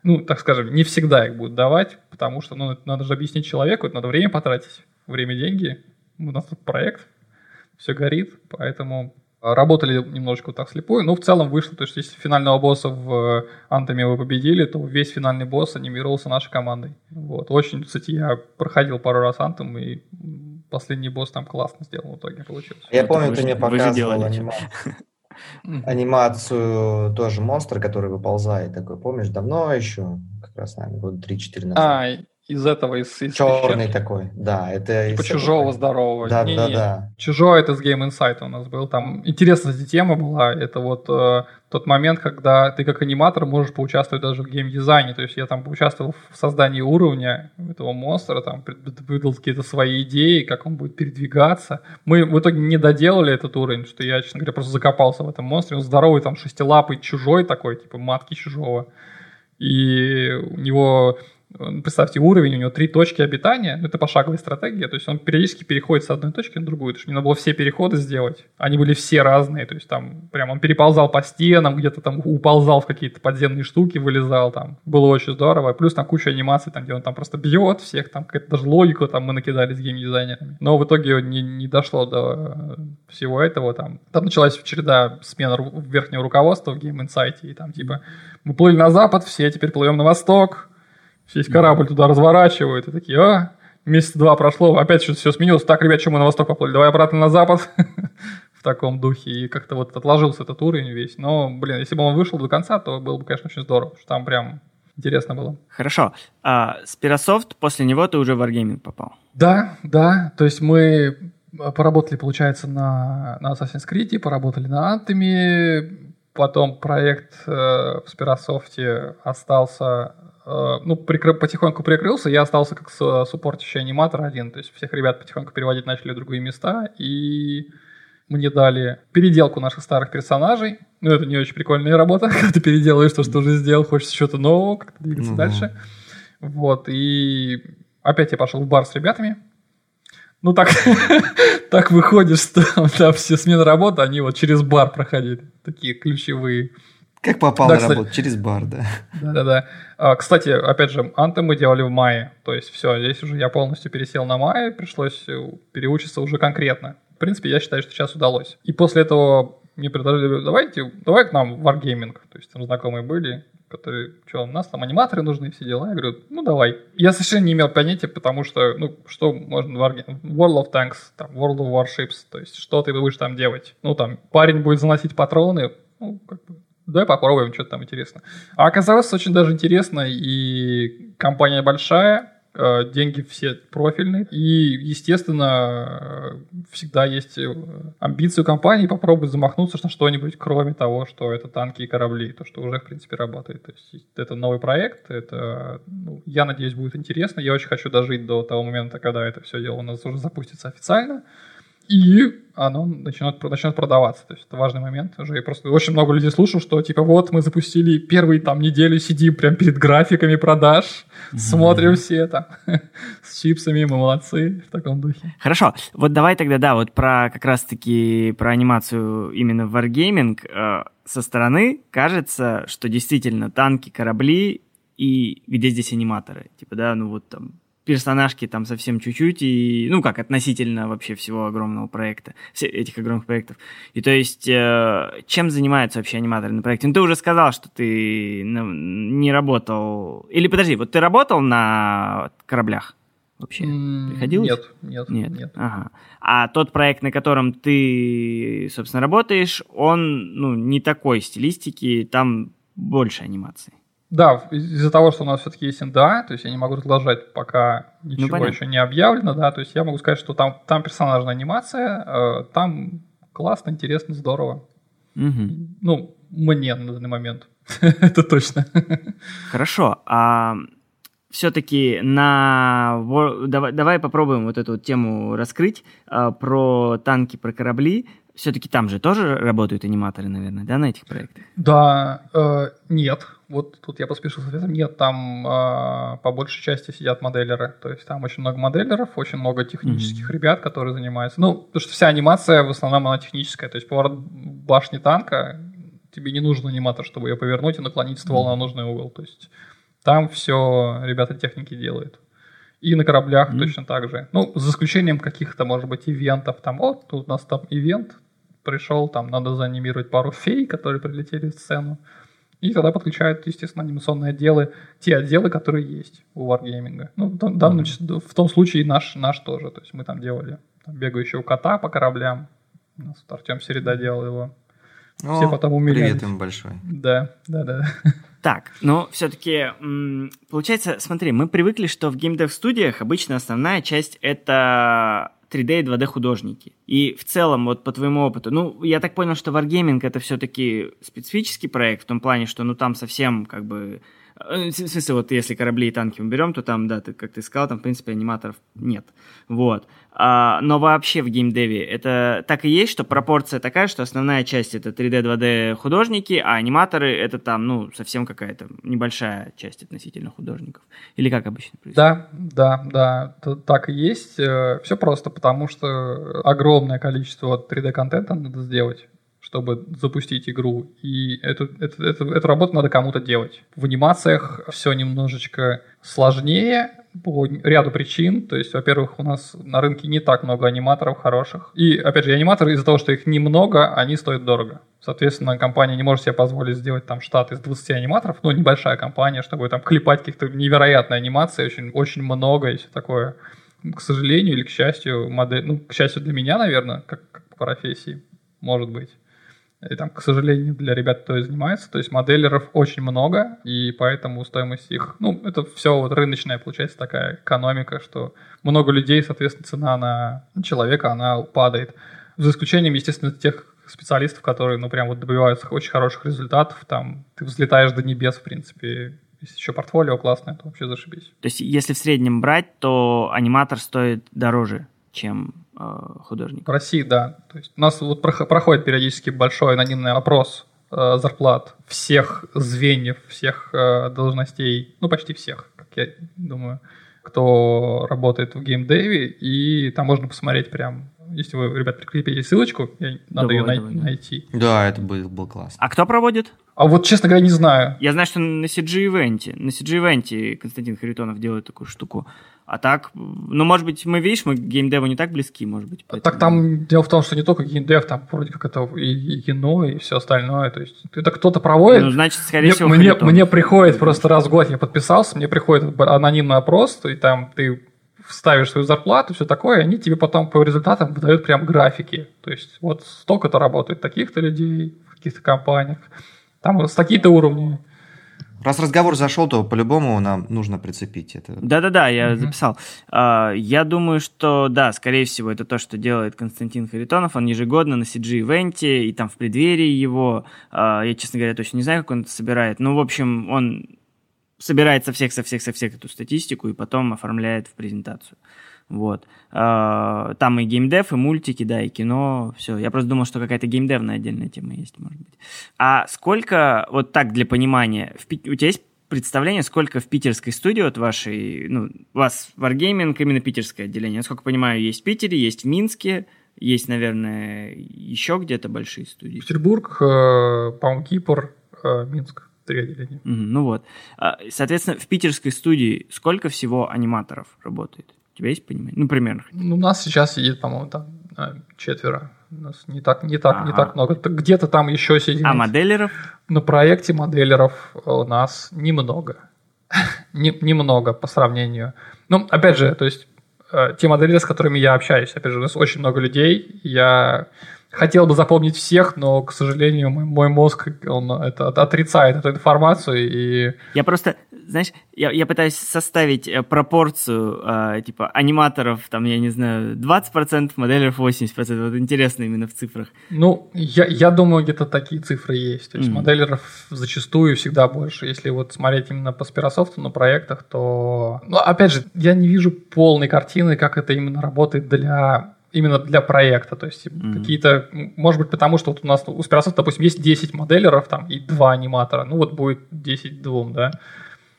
Ну, так скажем, не всегда их будут давать, потому что ну, надо же объяснить человеку, это надо время потратить. Время – деньги. У нас тут проект, все горит, поэтому Работали немножечко вот так слепую, но в целом вышло, то есть если финального босса в Антоме вы победили, то весь финальный босс анимировался нашей командой. Вот. Очень, кстати, я проходил пару раз Антом, и последний босс там классно сделал в итоге получилось. Я помню, ты мне показывал анимацию. Анимацию тоже монстра, который выползает такой, помнишь, давно еще, как раз, наверное, года 3-4 назад. А, из этого, из, из Черный такой, да. Это типа чужого этого... здорового. Да, не, да, не. да. Чужой это с Game Insight у нас был. Там интересная тема была. Это вот э, тот момент, когда ты как аниматор можешь поучаствовать даже в геймдизайне. То есть я там поучаствовал в создании уровня этого монстра, там выдал какие-то свои идеи, как он будет передвигаться. Мы в итоге не доделали этот уровень, что я, честно говоря, просто закопался в этом монстре. Он здоровый, там шестилапый чужой такой, типа матки чужого. И у него Представьте, уровень, у него три точки обитания, ну, это пошаговая стратегия, то есть он периодически переходит с одной точки на другую, то есть мне надо было все переходы сделать, они были все разные, то есть там прям он переползал по стенам, где-то там уползал в какие-то подземные штуки, вылезал там, было очень здорово, плюс там куча анимаций, там, где он там просто бьет всех, там какая-то даже логику там мы накидали с геймдизайнерами, но в итоге не, не дошло до всего этого, там, там началась череда смена верхнего руководства в Game Insight, и там типа мы плыли на запад, все теперь плывем на восток, Весь корабль туда разворачивают, и такие, а, месяца два прошло, опять что-то все сменилось. Так, ребят, что мы на восток поплыли? Давай обратно на запад. <laughs> в таком духе. И как-то вот отложился этот уровень весь. Но, блин, если бы он вышел до конца, то было бы, конечно, очень здорово. Что там прям интересно было. Хорошо. А Спирософт, после него ты уже в Wargaming попал? Да, да. То есть мы поработали, получается, на, на Assassin's Creed, поработали на Anthem, потом проект э, в Спирософте остался ну, прикры, потихоньку прикрылся, я остался как суппортящий аниматор один, то есть всех ребят потихоньку переводить начали в другие места, и мне дали переделку наших старых персонажей. Ну, это не очень прикольная работа, <laughs> когда ты переделаешь то, что уже сделал, хочется что-то нового, как-то двигаться mm-hmm. дальше. Вот, и опять я пошел в бар с ребятами. Ну, так, <laughs> так выходит, что там все смены работы, они вот через бар проходили, такие ключевые. Как попал да, на кстати, работу? Через бар, да. Да-да-да. А, кстати, опять же, Anthem мы делали в мае. То есть все, здесь уже я полностью пересел на мае, пришлось э, переучиться уже конкретно. В принципе, я считаю, что сейчас удалось. И после этого мне предложили, давайте, давай к нам в Wargaming. То есть там знакомые были, которые, что, у нас там аниматоры нужны, все дела. Я говорю, ну давай. Я совершенно не имел понятия, потому что, ну, что можно в World of Tanks, там, World of Warships, то есть что ты будешь там делать? Ну, там, парень будет заносить патроны, ну, как бы, давай попробуем, что-то там интересно. А оказалось очень даже интересно, и компания большая, э, деньги все профильные, и, естественно, всегда есть э, амбиции у компании попробовать замахнуться на что-нибудь, кроме того, что это танки и корабли, то, что уже, в принципе, работает. То есть это новый проект, это, ну, я надеюсь, будет интересно. Я очень хочу дожить до того момента, когда это все дело у нас уже запустится официально. И оно начнет, начнет продаваться. То есть это важный момент. Уже я просто очень много людей слушал, что типа вот мы запустили первые там неделю, сидим прям перед графиками продаж, mm-hmm. смотрим все там <laughs> с чипсами, мы молодцы в таком духе. Хорошо, вот давай тогда, да, вот про как раз-таки про анимацию именно в Wargaming. Э, со стороны кажется, что действительно танки, корабли и где здесь аниматоры? Типа, да, ну вот там персонажки там совсем чуть-чуть, и, ну, как относительно вообще всего огромного проекта, этих огромных проектов. И то есть, э, чем занимаются вообще аниматоры на проекте? Ну, ты уже сказал, что ты не работал... Или подожди, вот ты работал на кораблях? Вообще? Приходилось? Нет, нет, нет. нет. Ага. А тот проект, на котором ты, собственно, работаешь, он, ну, не такой стилистики, там больше анимации. Да, из-за того, что у нас все-таки есть НДА, то есть я не могу разглашать, пока ну, ничего ну, еще не объявлено, да, то есть я могу сказать, что там, там персонажная анимация, э, там классно, интересно, здорово. Угу. Ну, мне на данный момент, <laughs> это точно. Хорошо, а все-таки на... Давай, давай попробуем вот эту вот тему раскрыть э, про танки, про корабли. Все-таки там же тоже работают аниматоры, наверное, да, на этих проектах? Да, э, нет. Вот тут я поспешил с ответом. Нет, там э, по большей части сидят моделеры. То есть там очень много моделеров, очень много технических mm-hmm. ребят, которые занимаются. Ну, потому что вся анимация в основном она техническая. То есть поворот башни танка, тебе не нужен аниматор, чтобы ее повернуть и наклонить ствол mm-hmm. на нужный угол. То есть там все ребята техники делают. И на кораблях mm-hmm. точно так же. Ну, за исключением каких-то, может быть, ивентов. Там, вот, тут у нас там ивент пришел, там надо заанимировать пару фей, которые прилетели в сцену. И тогда подключают, естественно, анимационные отделы, те отделы, которые есть у Wargaming. Ну, в, данном, в том случае наш, наш тоже. То есть мы там делали там, бегающего кота по кораблям. У нас вот Артем Середа делал его. О, Все потом умилялись. Привет им большой. Да, да, да. <laughs> Так, но все-таки, получается, смотри, мы привыкли, что в геймдев-студиях обычно основная часть — это 3D и 2D художники. И в целом, вот по твоему опыту, ну, я так понял, что Wargaming это все-таки специфический проект в том плане, что, ну, там совсем как бы в смысле, вот если корабли и танки мы берем, то там, да, ты, как ты сказал, там, в принципе, аниматоров нет. Вот. А, но вообще в геймдеве это так и есть, что пропорция такая, что основная часть это 3D, 2D художники, а аниматоры это там, ну, совсем какая-то небольшая часть относительно художников. Или как обычно происходит? Да, да, да, так и есть. Э, Все просто потому, что огромное количество 3D-контента надо сделать чтобы запустить игру. И эту, эту, эту, эту работу надо кому-то делать. В анимациях все немножечко сложнее по ряду причин. То есть, во-первых, у нас на рынке не так много аниматоров хороших. И, опять же, аниматоры из-за того, что их немного, они стоят дорого. Соответственно, компания не может себе позволить сделать там штат из 20 аниматоров, ну, небольшая компания, чтобы там клепать каких-то невероятные анимации, очень, очень много и все такое. К сожалению или к счастью, модель, ну, к счастью для меня, наверное, как, как по профессии, может быть. И там, к сожалению, для ребят, кто занимается, то есть моделеров очень много, и поэтому стоимость их, ну, это все вот рыночная, получается, такая экономика, что много людей, соответственно, цена на человека, она падает. За исключением, естественно, тех специалистов, которые, ну, прям вот добиваются очень хороших результатов, там, ты взлетаешь до небес, в принципе, если еще портфолио классное, то вообще зашибись. То есть, если в среднем брать, то аниматор стоит дороже, чем Э, художник. В России, да. То есть у нас вот проходит периодически большой анонимный опрос э, зарплат всех звеньев, всех э, должностей, ну почти всех, как я думаю, кто работает в геймдеве, и там можно посмотреть прям если вы, ребят, прикрепите ссылочку, я, надо давай, ее най- давай. найти. Да, это был, был класс. А кто проводит? А вот, честно говоря, не знаю. Я знаю, что на CG-ивенте, на CG-ивенте Константин Харитонов делает такую штуку. А так, ну, может быть, мы, видишь, мы к геймдеву не так близки, может быть. Поэтому... Так там дело в том, что не только геймдев, там вроде как это и, и кино, и все остальное. То есть это кто-то проводит. Ну, значит, скорее мне, всего, мне, мне приходит просто раз в год, я подписался, мне приходит анонимный опрос, и там ты ставишь свою зарплату, все такое, и они тебе потом по результатам выдают прям графики. То есть вот столько-то работает таких-то людей в каких-то компаниях, там с такие-то уровни. Раз разговор зашел, то по-любому нам нужно прицепить это. Да-да-да, я mm-hmm. записал. Uh, я думаю, что да, скорее всего, это то, что делает Константин Харитонов. Он ежегодно на CG-ивенте и там в преддверии его. Uh, я, честно говоря, точно не знаю, как он это собирает. Ну, в общем, он собирает со всех, со всех, со всех эту статистику и потом оформляет в презентацию. Вот. А, там и геймдев, и мультики, да, и кино, все. Я просто думал, что какая-то геймдевная отдельная тема есть, может быть. А сколько, вот так для понимания, в, у тебя есть представление, сколько в питерской студии вот вашей, ну, у вас Wargaming именно питерское отделение, насколько понимаю, есть в Питере, есть в Минске, есть, наверное, еще где-то большие студии. Петербург, э, по-моему, Кипр, э, Минск, три отделения. Ну вот. А, соответственно, в питерской студии сколько всего аниматоров работает? Тебя есть понимание? Ну, примерно. Ну, у нас сейчас сидит, по-моему, там э, четверо. У нас не так, не так, ага. не так много. Где-то там еще сидит. А моделеров? На проекте моделеров у нас немного. немного по сравнению. Ну, опять же, то есть э, те модели, с которыми я общаюсь, опять же, у нас очень много людей. Я хотел бы запомнить всех, но, к сожалению, мой, мой мозг он это отрицает эту информацию и. Я просто, знаешь, я, я пытаюсь составить э, пропорцию э, типа аниматоров, там, я не знаю, 20%, моделеров 80%. Вот интересно именно в цифрах. Ну, я, я думаю, где-то такие цифры есть. То есть mm-hmm. моделеров зачастую всегда больше. Если вот смотреть именно по спирософту на проектах, то. Ну, опять же, я не вижу полной картины, как это именно работает для именно для проекта. То есть mm-hmm. какие-то, может быть, потому что вот у нас у Spirasoft, допустим, есть 10 моделеров там и 2 аниматора. Ну вот будет 10 двум, да.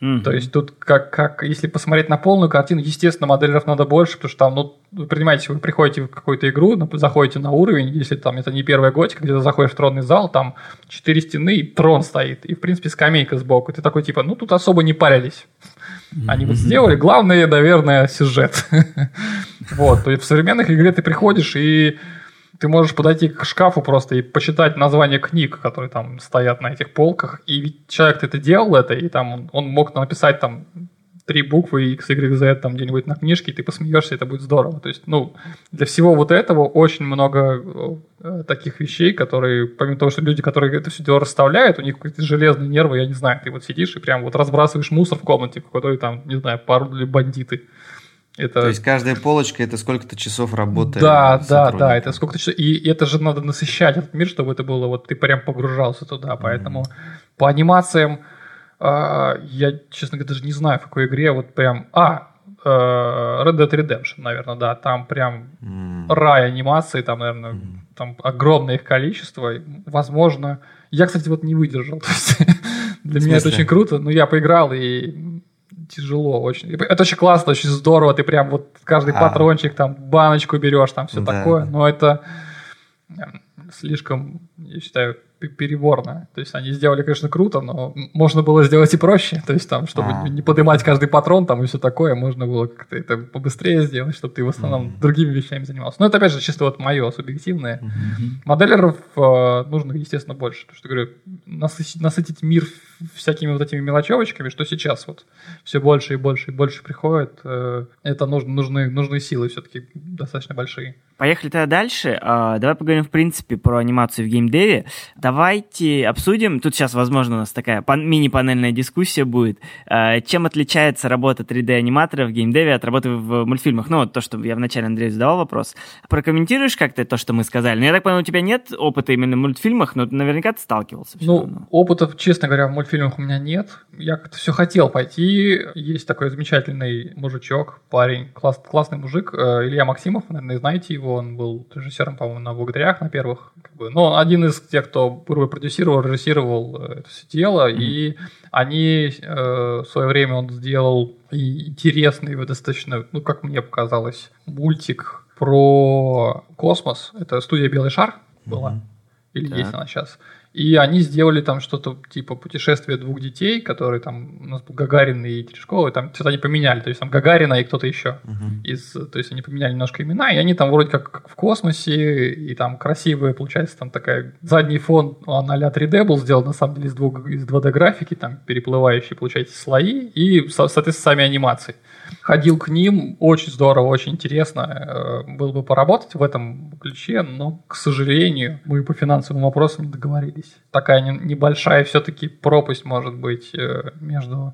Mm-hmm. То есть тут как, как, если посмотреть на полную картину, естественно, моделеров надо больше, потому что там, ну, вы понимаете, вы приходите в какую-то игру, заходите на уровень, если там это не первая готика, где ты заходишь в тронный зал, там четыре стены и трон стоит, и, в принципе, скамейка сбоку. Ты такой, типа, ну, тут особо не парились. Они вот сделали. Главное, наверное, сюжет. <laughs> Вот. То есть в современных игре ты приходишь и ты можешь подойти к шкафу просто и почитать название книг, которые там стоят на этих полках. И ведь человек это делал это, и там он, он мог написать там три буквы X, Y, Z там где-нибудь на книжке, и ты посмеешься, это будет здорово. То есть, ну, для всего вот этого очень много э, таких вещей, которые, помимо того, что люди, которые это все дело расставляют, у них какие-то железные нервы, я не знаю, ты вот сидишь и прям вот разбрасываешь мусор в комнате, в которой там, не знаю, пару или бандиты. Это... То есть каждая полочка это сколько-то часов работы. Да, да, да, это сколько-то часов. И это же надо насыщать этот мир, чтобы это было, вот ты прям погружался туда. Поэтому mm-hmm. по анимациям а, я, честно говоря, даже не знаю, в какой игре вот прям... А, э, Red Dead Redemption, наверное, да, там прям mm. рай анимации, там, наверное, mm. там огромное их количество. Возможно, я, кстати, вот не выдержал. <laughs> Для меня это очень круто, но я поиграл и тяжело очень. Это очень классно, очень здорово, ты прям вот каждый а. патрончик, там, баночку берешь, там все да. такое, но это слишком, я считаю, переборно. То есть они сделали, конечно, круто, но можно было сделать и проще. То есть там, чтобы а. не поднимать каждый патрон там и все такое, можно было как-то это побыстрее сделать, чтобы ты в основном mm-hmm. другими вещами занимался. Но это, опять же, чисто вот мое субъективное. Mm-hmm. Моделеров э, нужно, естественно, больше. Потому что, говорю, насытить, насытить мир всякими вот этими мелочевочками, что сейчас вот все больше и больше и больше приходит, э, это нужно, нужны, нужны силы все-таки достаточно большие. Поехали тогда дальше. А, давай поговорим, в принципе, про анимацию в геймдеве. Давайте обсудим, тут сейчас, возможно, у нас такая мини-панельная дискуссия будет, а, чем отличается работа 3D-аниматора в геймдеве от работы в мультфильмах. Ну, вот то, что я вначале Андрею задавал вопрос. Прокомментируешь как-то то, что мы сказали? Ну, я так понимаю, у тебя нет опыта именно в мультфильмах, но наверняка ты сталкивался. Ну, опыта, честно говоря, в мультфильмах у меня нет. Я как-то все хотел пойти. Есть такой замечательный мужичок, парень, класс, классный мужик, э, Илья Максимов, наверное, знаете его, он был режиссером, по-моему, на «Благодарях», на первых. Как бы. Но один из тех, кто продюсировал, режиссировал э, это все дело, mm-hmm. и они э, в свое время он сделал интересный, достаточно, ну, как мне показалось, мультик про космос. Это студия «Белый шар» была. Mm-hmm. Или так. есть она сейчас. И они сделали там что-то типа путешествия двух детей, которые там у нас был Гагарин и Терешкова, там что-то они поменяли, то есть там Гагарина и кто-то еще. Uh-huh. Из, то есть они поменяли немножко имена, и они там вроде как, как в космосе, и там красивая, получается, там такая задний фон, он а 3D был сделан на самом деле из, двух, из 2D графики, там переплывающие, получается, слои, и, соответственно, сами анимации ходил к ним, очень здорово, очень интересно э, было бы поработать в этом ключе, но, к сожалению, мы по финансовым вопросам не договорились. Такая небольшая все-таки пропасть может быть э, между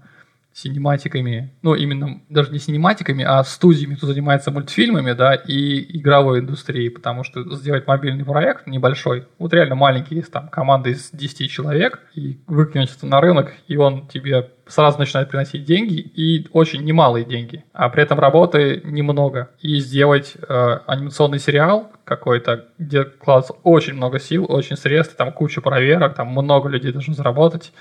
синематиками, ну, именно даже не синематиками, а студиями, кто занимается мультфильмами, да, и игровой индустрией, потому что сделать мобильный проект небольшой, вот реально маленький, есть там команда из 10 человек, и выкинуть это на рынок, и он тебе сразу начинает приносить деньги, и очень немалые деньги, а при этом работы немного. И сделать э, анимационный сериал какой-то, где вкладывается очень много сил, очень средств, там куча проверок, там много людей должны заработать,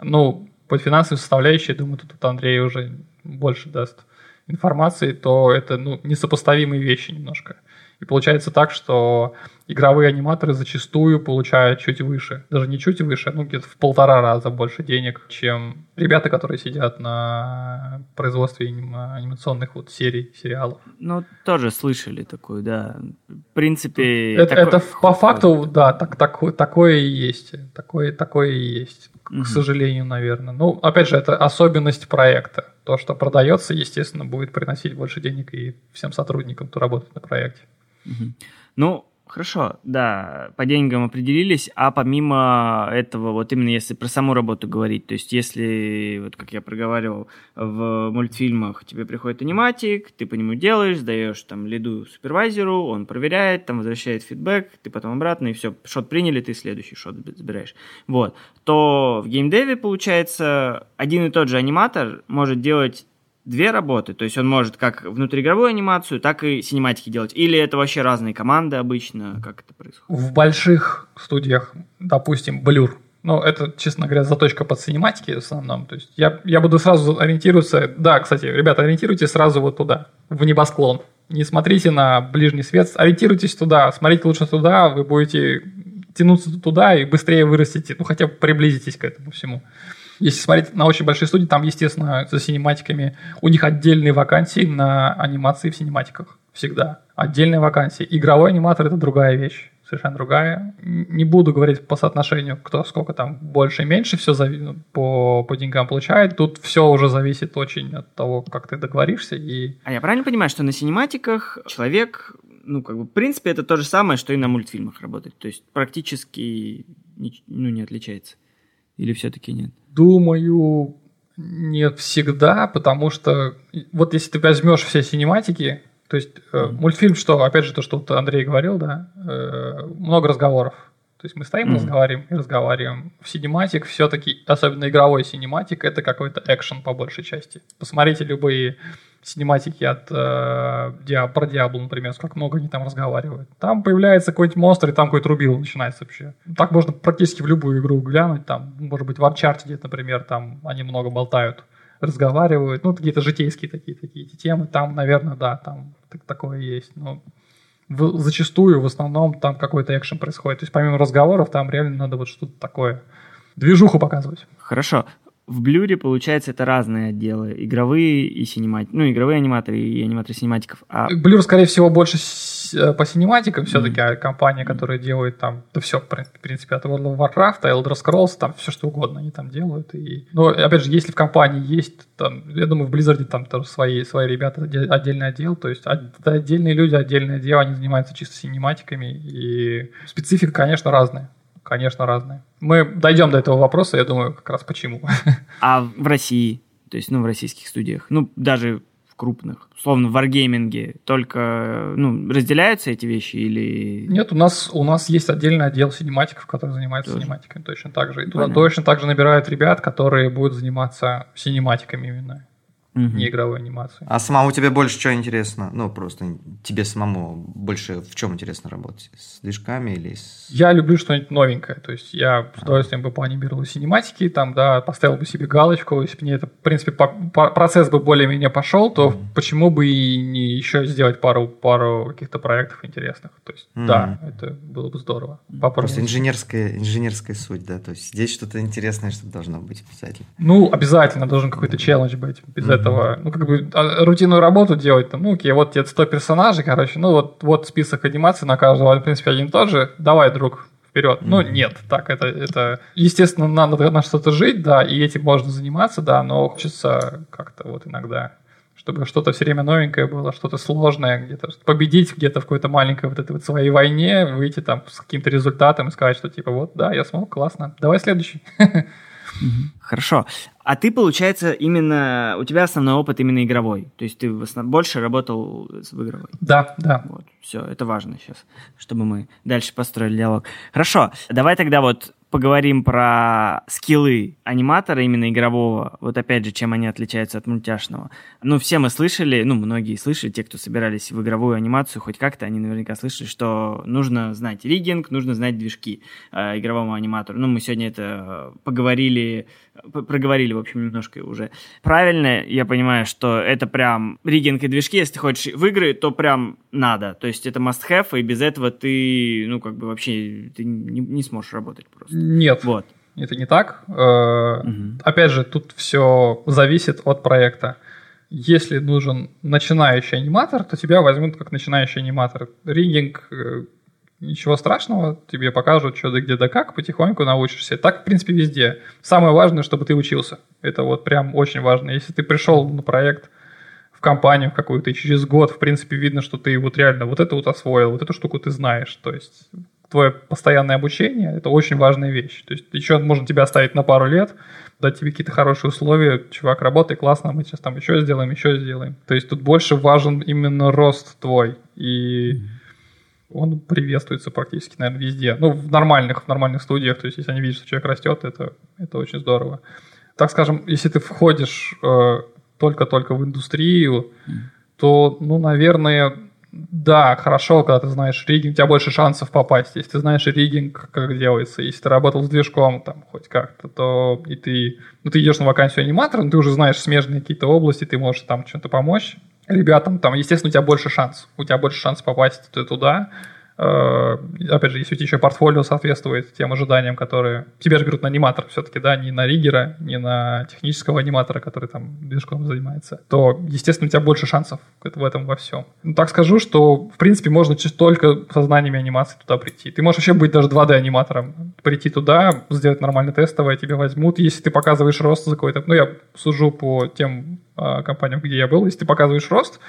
ну, под финансовой составляющей, думаю, тут Андрей уже больше даст информации, то это ну, несопоставимые вещи немножко. И получается так, что игровые аниматоры зачастую получают чуть выше, даже не чуть выше, ну где-то в полтора раза больше денег, чем ребята, которые сидят на производстве анимационных вот серий, сериалов. Ну, тоже слышали такую, да. В принципе... Это, такой... это по факту, да, так, так, такое и есть. Такое, такое и есть угу. к сожалению, наверное. Ну, опять же, это особенность проекта. То, что продается, естественно, будет приносить больше денег и всем сотрудникам, кто работает на проекте. Угу. Ну, Хорошо, да, по деньгам определились, а помимо этого, вот именно если про саму работу говорить, то есть если, вот как я проговаривал, в мультфильмах тебе приходит аниматик, ты по нему делаешь, сдаешь там лиду супервайзеру, он проверяет, там возвращает фидбэк, ты потом обратно, и все, шот приняли, ты следующий шот забираешь. Вот, то в геймдеве, получается, один и тот же аниматор может делать две работы, то есть он может как внутриигровую анимацию, так и синематики делать. Или это вообще разные команды обычно, как это происходит? В больших студиях, допустим, Blur, ну, это, честно говоря, заточка под синематики в основном. То есть я, я буду сразу ориентироваться... Да, кстати, ребята, ориентируйтесь сразу вот туда, в небосклон. Не смотрите на ближний свет, ориентируйтесь туда, смотрите лучше туда, вы будете тянуться туда и быстрее вырастите, ну, хотя бы приблизитесь к этому всему. Если смотреть на очень большие студии, там, естественно, за синематиками у них отдельные вакансии на анимации в синематиках. Всегда. Отдельные вакансии. Игровой аниматор – это другая вещь совершенно другая. Не буду говорить по соотношению, кто сколько там больше и меньше все зави- ну, по, по деньгам получает. Тут все уже зависит очень от того, как ты договоришься. И... А я правильно понимаю, что на синематиках человек, ну, как бы, в принципе, это то же самое, что и на мультфильмах работать. То есть практически ну, не отличается. Или все-таки нет? Думаю, нет всегда, потому что вот если ты возьмешь все синематики, то есть э, мультфильм, что, опять же, то, что вот Андрей говорил, да, э, много разговоров. То есть мы стоим, mm-hmm. разговариваем и разговариваем. В синематик все-таки, особенно игровой синематик, это какой-то экшен по большей части. Посмотрите любые синематики от э, Диа, про Диабло, например, как много они там разговаривают. Там появляется какой-нибудь монстр, и там какой-то рубил начинается вообще. Так можно практически в любую игру глянуть, там, может быть, в Uncharted, например, там они много болтают, разговаривают, ну, какие-то житейские такие, такие темы, там, наверное, да, там так, такое есть, но в, зачастую, в основном, там какой-то экшен происходит. То есть помимо разговоров, там реально надо вот что-то такое движуху показывать. Хорошо в Blur е, получается, это разные отделы. Игровые и синематики. Ну, игровые аниматоры и аниматоры синематиков. А... Blur, скорее всего, больше э, по синематикам все-таки, mm-hmm. а компания, которая делает там, да все, в принципе, от World of Warcraft, Elder Scrolls, там все что угодно они там делают. И... Но, опять же, если в компании есть, там, я думаю, в Blizzard там тоже свои, свои ребята, отдельный отдел, то есть отдельные люди, отдельное дело, они занимаются чисто синематиками, и специфика, конечно, разная конечно, разные. Мы дойдем до этого вопроса, я думаю, как раз почему. <laughs> А в России, то есть, ну, в российских студиях, ну, даже в крупных, условно, в варгейминге, только, ну, разделяются эти вещи или... Нет, у нас, у нас есть отдельный отдел синематиков, который занимается Тоже. синематиками точно так же. И туда точно так же набирают ребят, которые будут заниматься синематиками именно угу. не игровой анимации. А самому тебе больше что интересно? Ну, просто тебе самому больше в чем интересно работать? С движками или с... Я люблю что-нибудь новенькое. То есть я с удовольствием бы поанимировал синематики, там, да, поставил бы себе галочку. Если бы мне это, в принципе, по, по, процесс бы более-менее пошел, то mm почему бы и не еще сделать пару, пару каких-то проектов интересных? То есть, mm да, это было бы здорово. Попробовать. Просто инженерская, инженерская суть, да, то есть здесь что-то интересное, что должно быть обязательно. Ну, обязательно должен какой-то челлендж быть. Без mm этого, ну, как бы а, рутинную работу делать, там, ну, окей, вот тебе 100 персонажей, короче, ну, вот, вот список анимаций на каждого, в принципе, один и тот же, давай, друг, вперед. Mm-hmm. Ну, нет, так, это, это, естественно, надо на что-то жить, да, и этим можно заниматься, да, но хочется как-то вот иногда чтобы что-то все время новенькое было, что-то сложное, где-то победить где-то в какой-то маленькой вот этой вот своей войне, выйти там с каким-то результатом и сказать, что типа вот, да, я смог, классно, давай следующий. <laughs> Хорошо. А ты, получается, именно... У тебя основной опыт именно игровой. То есть ты в основном больше работал в игровой. Да, да. Вот, все, это важно сейчас, чтобы мы дальше построили диалог. Хорошо, давай тогда вот поговорим про скиллы аниматора, именно игрового. Вот опять же, чем они отличаются от мультяшного. Ну, все мы слышали, ну, многие слышали, те, кто собирались в игровую анимацию, хоть как-то, они наверняка слышали, что нужно знать риггинг, нужно знать движки э, игровому аниматору. Ну, мы сегодня это поговорили, проговорили, в общем, немножко уже. Правильно я понимаю, что это прям риггинг и движки, если ты хочешь в игры, то прям надо. То есть это must-have, и без этого ты, ну, как бы вообще ты не, не сможешь работать просто. Нет. Вот. Это не так. Угу. Опять же, тут все зависит от проекта. Если нужен начинающий аниматор, то тебя возьмут как начинающий аниматор. Риггинг э, ничего страшного, тебе покажут, что да где да как, потихоньку научишься. Так, в принципе, везде. Самое важное, чтобы ты учился. Это вот прям очень важно. Если ты пришел на проект в компанию какую-то, и через год, в принципе, видно, что ты вот реально вот это вот освоил, вот эту штуку ты знаешь. То есть твое постоянное обучение – это очень важная вещь. То есть еще можно тебя оставить на пару лет, дать тебе какие-то хорошие условия, чувак, работай классно, мы сейчас там еще сделаем, еще сделаем. То есть тут больше важен именно рост твой, и он приветствуется практически, наверное, везде. Ну, в нормальных, в нормальных студиях, то есть если они видят, что человек растет, это, это очень здорово. Так скажем, если ты входишь э, только-только в индустрию, то, ну, наверное, да, хорошо, когда ты знаешь риггинг, у тебя больше шансов попасть. Если ты знаешь риггинг, как делается, если ты работал с движком там хоть как-то, то и ты, ну, ты идешь на вакансию аниматора, но ты уже знаешь смежные какие-то области, ты можешь там что-то помочь ребятам, там, естественно, у тебя больше шанс. У тебя больше шанс попасть туда, опять же, если у тебя еще портфолио соответствует тем ожиданиям, которые... Тебе же берут на аниматора все-таки, да, не на риггера, не на технического аниматора, который там движком занимается, то, естественно, у тебя больше шансов в этом во всем. Ну, так скажу, что, в принципе, можно только со знаниями анимации туда прийти. Ты можешь вообще быть даже 2D-аниматором, прийти туда, сделать нормально тестовое, тебя возьмут, если ты показываешь рост за какой-то... Ну, я сужу по тем э, компаниям, где я был, если ты показываешь рост,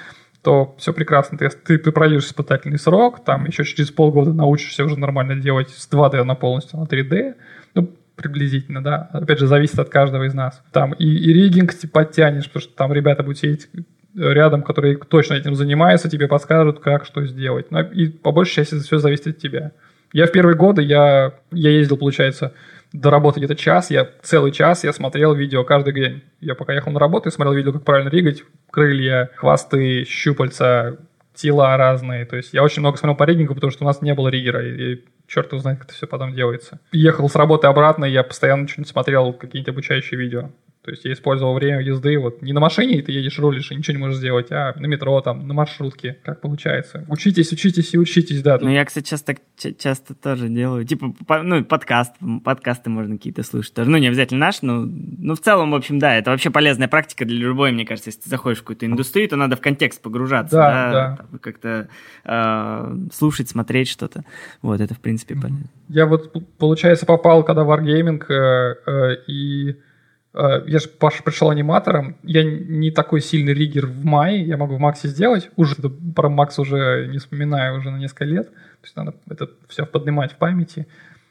то все прекрасно. Ты, ты, пройдешь испытательный срок, там еще через полгода научишься уже нормально делать с 2D на полностью на 3D. Ну, приблизительно, да. Опять же, зависит от каждого из нас. Там и, и риггинг ты подтянешь, потому что там ребята будут сидеть рядом, которые точно этим занимаются, тебе подскажут, как, что сделать. Но и по большей части все зависит от тебя. Я в первые годы, я, я ездил, получается, до работы где-то час, я целый час я смотрел видео каждый день. Я пока ехал на работу, я смотрел видео, как правильно ригать, крылья, хвосты, щупальца, тела разные. То есть я очень много смотрел по риггингу, потому что у нас не было риггера, и, и черт его знает, как это все потом делается. Ехал с работы обратно, я постоянно что-нибудь смотрел, какие-нибудь обучающие видео. То есть я использовал время езды, вот не на машине ты едешь, рулишь и ничего не можешь сделать, а на метро, там, на маршрутке, как получается. Учитесь, учитесь и учитесь, да. Ну, я, кстати, часто, часто тоже делаю. Типа, ну, подкаст, подкасты можно какие-то слушать тоже. Ну, не обязательно наш, но, ну, в целом, в общем, да, это вообще полезная практика для любой, мне кажется, если ты заходишь в какую-то индустрию, то надо в контекст погружаться, да, да, да. как-то э, слушать, смотреть что-то. Вот, это, в принципе, полезно. Я вот, получается, попал, когда в Wargaming, э, э, и я же пришел аниматором, я не такой сильный риггер в мае, я могу в Максе сделать, уже про Макс уже не вспоминаю уже на несколько лет, то есть надо это все поднимать в памяти.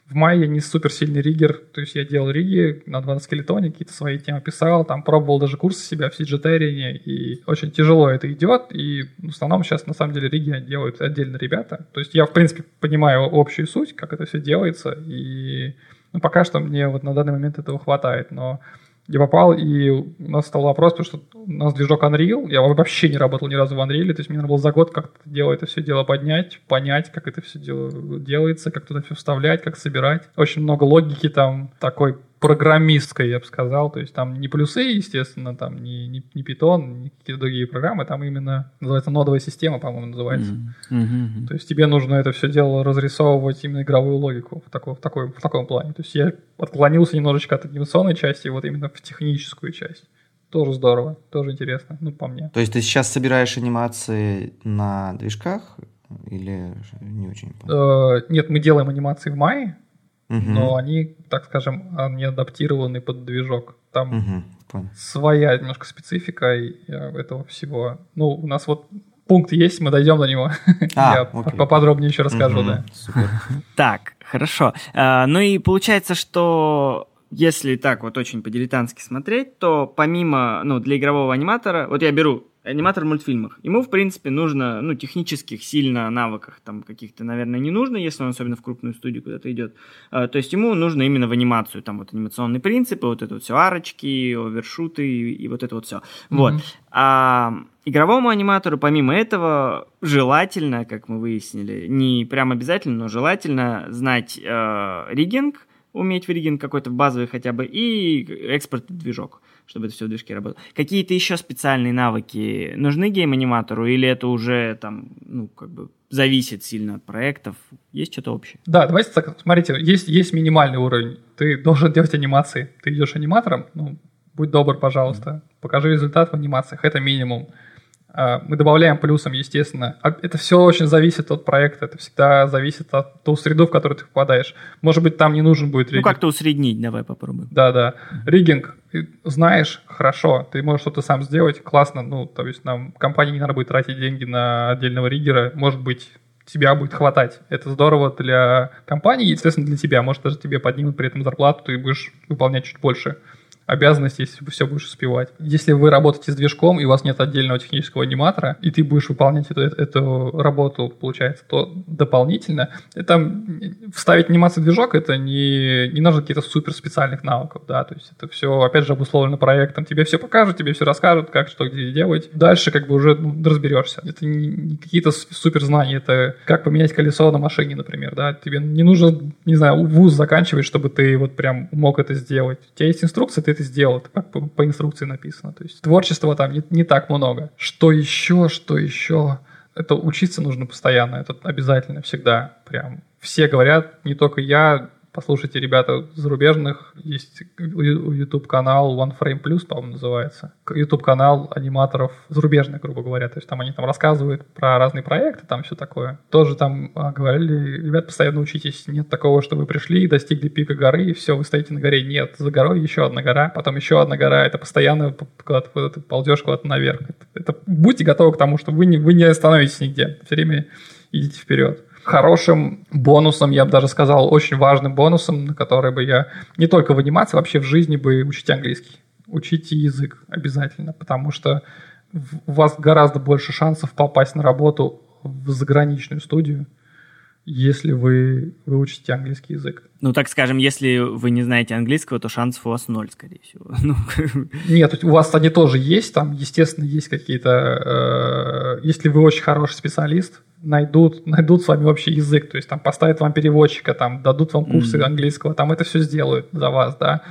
В мае я не супер сильный риггер, то есть я делал риги на 2 скелетоне, какие-то свои темы писал, там пробовал даже курсы себя в Сиджетерине, и очень тяжело это идет, и в основном сейчас на самом деле риги делают отдельно ребята. То есть я, в принципе, понимаю общую суть, как это все делается, и ну, пока что мне вот на данный момент этого хватает, но я попал, и у нас стал вопрос, потому что у нас движок Unreal, я вообще не работал ни разу в Unreal, то есть мне надо было за год как-то дело это все дело поднять, понять, как это все дело делается, как туда все вставлять, как собирать. Очень много логики там такой программистской, я бы сказал. То есть там не плюсы, естественно, там не, не, не Python, не какие-то другие программы, там именно называется нодовая система, по-моему, называется. Mm-hmm. Mm-hmm. То есть тебе нужно это все дело разрисовывать именно игровую логику в, такой, в, такой, в таком плане. То есть я отклонился немножечко от анимационной части, вот именно в техническую часть. Тоже здорово, тоже интересно, ну, по мне. То есть ты сейчас собираешь анимации на движках или не очень? Э, нет, мы делаем анимации в мае, угу. но они, так скажем, не адаптированы под движок. Там угу, своя немножко специфика этого всего. Ну, у нас вот пункт есть, мы дойдем до него. <laughs> А, Я окей. поподробнее еще расскажу, угу, да. <laughs> Так, хорошо. А, ну и получается, что если так вот очень по-дилетантски смотреть, то помимо, ну, для игрового аниматора, вот я беру аниматор в мультфильмах. Ему, в принципе, нужно, ну, технических сильно навыках там каких-то, наверное, не нужно, если он особенно в крупную студию куда-то идет. А, то есть ему нужно именно в анимацию, там вот анимационные принципы, вот это вот все арочки, овершуты и, и вот это вот все. Mm-hmm. Вот. А игровому аниматору, помимо этого, желательно, как мы выяснили, не прям обязательно, но желательно знать э, риггинг, уметь в риггинг какой-то базовый хотя бы, и экспорт движок чтобы это все в движке работало. Какие-то еще специальные навыки нужны гейм-аниматору, или это уже там, ну, как бы зависит сильно от проектов? Есть что-то общее? Да, давайте так, смотрите, есть, есть минимальный уровень. Ты должен делать анимации. Ты идешь аниматором, ну, будь добр, пожалуйста, покажи результат в анимациях, это минимум. А, мы добавляем плюсом, естественно. А это все очень зависит от проекта, это всегда зависит от ту среду, в которую ты попадаешь. Может быть, там не нужен будет риггинг. Ну, как-то усреднить, давай попробуем. Да-да. Риггинг, знаешь, хорошо, ты можешь что-то сам сделать, классно, ну, то есть нам компании не надо будет тратить деньги на отдельного риггера, может быть, тебя будет хватать. Это здорово для компании, естественно, для тебя. Может, даже тебе поднимут при этом зарплату, ты будешь выполнять чуть больше обязанности, если все будешь успевать. Если вы работаете с движком, и у вас нет отдельного технического аниматора, и ты будешь выполнять эту, эту работу, получается, то дополнительно, это вставить анимацию движок, это не, не нужно каких-то супер специальных навыков, да, то есть это все, опять же, обусловлено проектом. Тебе все покажут, тебе все расскажут, как, что, где делать. Дальше как бы уже ну, разберешься. Это не, какие-то супер знания, это как поменять колесо на машине, например, да. Тебе не нужно, не знаю, вуз заканчивать, чтобы ты вот прям мог это сделать. У тебя есть инструкция, ты это сделал, это как по, по инструкции написано. То есть творчества там не, не так много. Что еще, что еще? Это учиться нужно постоянно, это обязательно всегда. Прям все говорят, не только я, Послушайте, ребята, зарубежных есть YouTube-канал One Frame Plus, по-моему, называется. YouTube-канал аниматоров зарубежных, грубо говоря. То есть там они там рассказывают про разные проекты, там все такое. Тоже там а, говорили, ребят, постоянно учитесь. Нет такого, что вы пришли, достигли пика горы, и все, вы стоите на горе. Нет, за горой еще одна гора, потом еще одна гора. Это постоянно куда-то ты ползешь куда-то наверх. Это, это, будьте готовы к тому, что вы не, вы не остановитесь нигде. Все время идите вперед хорошим бонусом, я бы даже сказал, очень важным бонусом, на который бы я не только в анимации, вообще в жизни бы учить английский. Учите язык обязательно, потому что у вас гораздо больше шансов попасть на работу в заграничную студию, если вы выучите английский язык. Ну, так скажем, если вы не знаете английского, то шансов у вас ноль, скорее всего. <laughs> Ну. Нет, у вас они тоже есть, там, естественно, есть какие-то... Э, если вы очень хороший специалист, найдут, <laughs> найдут с вами общий язык, то есть там поставят вам переводчика, там дадут вам курсы mm-hmm. английского, там это все сделают за вас, да.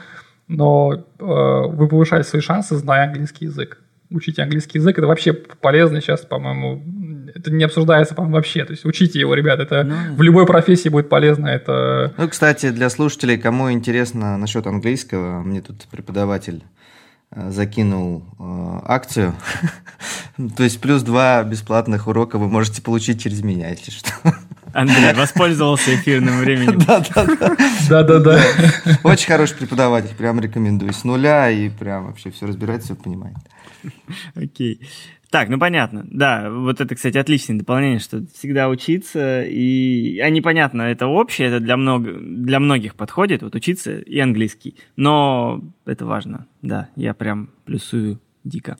Но э, вы повышаете свои шансы, зная английский язык. Учите английский язык, это вообще полезно сейчас, по-моему, это не обсуждается, по-моему, вообще. То есть учите его, ребят, это ну, в любой профессии будет полезно. Это... Ну, кстати, для слушателей, кому интересно насчет английского, мне тут преподаватель закинул э, акцию. <laughs> То есть плюс два бесплатных урока вы можете получить через меня, если что. Андрей воспользовался эфирным временем. <laughs> Да-да-да. Да-да-да. Очень хороший преподаватель, прям рекомендую. С нуля и прям вообще все разбирается, все понимает. Окей. Так, ну понятно. Да, вот это, кстати, отличное дополнение, что всегда учиться, и... А непонятно, это общее, это для, много... для многих подходит, вот учиться и английский. Но это важно, да, я прям плюсую дико.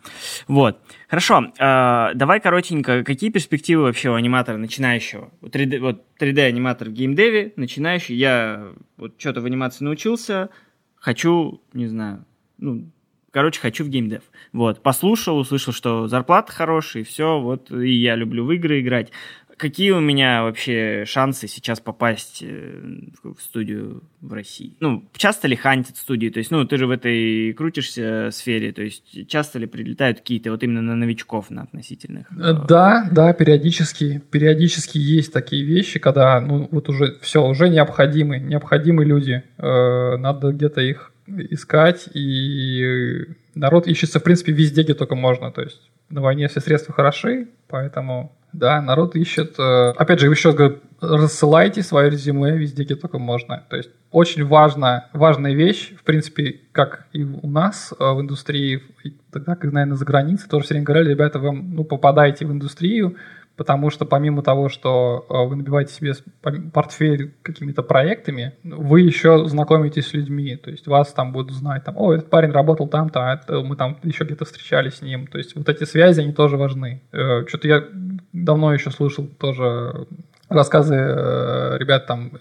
Вот. Хорошо, э, давай коротенько, какие перспективы вообще у аниматора начинающего? 3D, вот 3D-аниматор в геймдеве, начинающий, я вот что-то в анимации научился, хочу, не знаю, ну, короче, хочу в геймдев. Вот, послушал, услышал, что зарплата хорошая, и все, вот, и я люблю в игры играть. Какие у меня вообще шансы сейчас попасть э, в студию в России? Ну, часто ли хантят студии? То есть, ну, ты же в этой крутишься сфере, то есть, часто ли прилетают какие-то вот именно на новичков, на относительных? Э, да, да, периодически. Периодически есть такие вещи, когда, ну, вот уже все, уже необходимы, необходимы люди. Э, надо где-то их искать, и народ ищется, в принципе, везде, где только можно. То есть на войне все средства хороши, поэтому, да, народ ищет. Э, опять же, еще раз говорю, рассылайте свое резюме везде, где только можно. То есть очень важно, важная вещь, в принципе, как и у нас э, в индустрии, тогда, как, наверное, за границей, тоже все время говорили, ребята, вы ну, попадаете в индустрию, потому что помимо того, что э, вы набиваете себе портфель какими-то проектами, вы еще знакомитесь с людьми, то есть вас там будут знать, там, о, этот парень работал там-то, а мы там еще где-то встречались с ним, то есть вот эти связи, они тоже важны. Э, что-то я давно еще слышал тоже рассказы э, ребят там,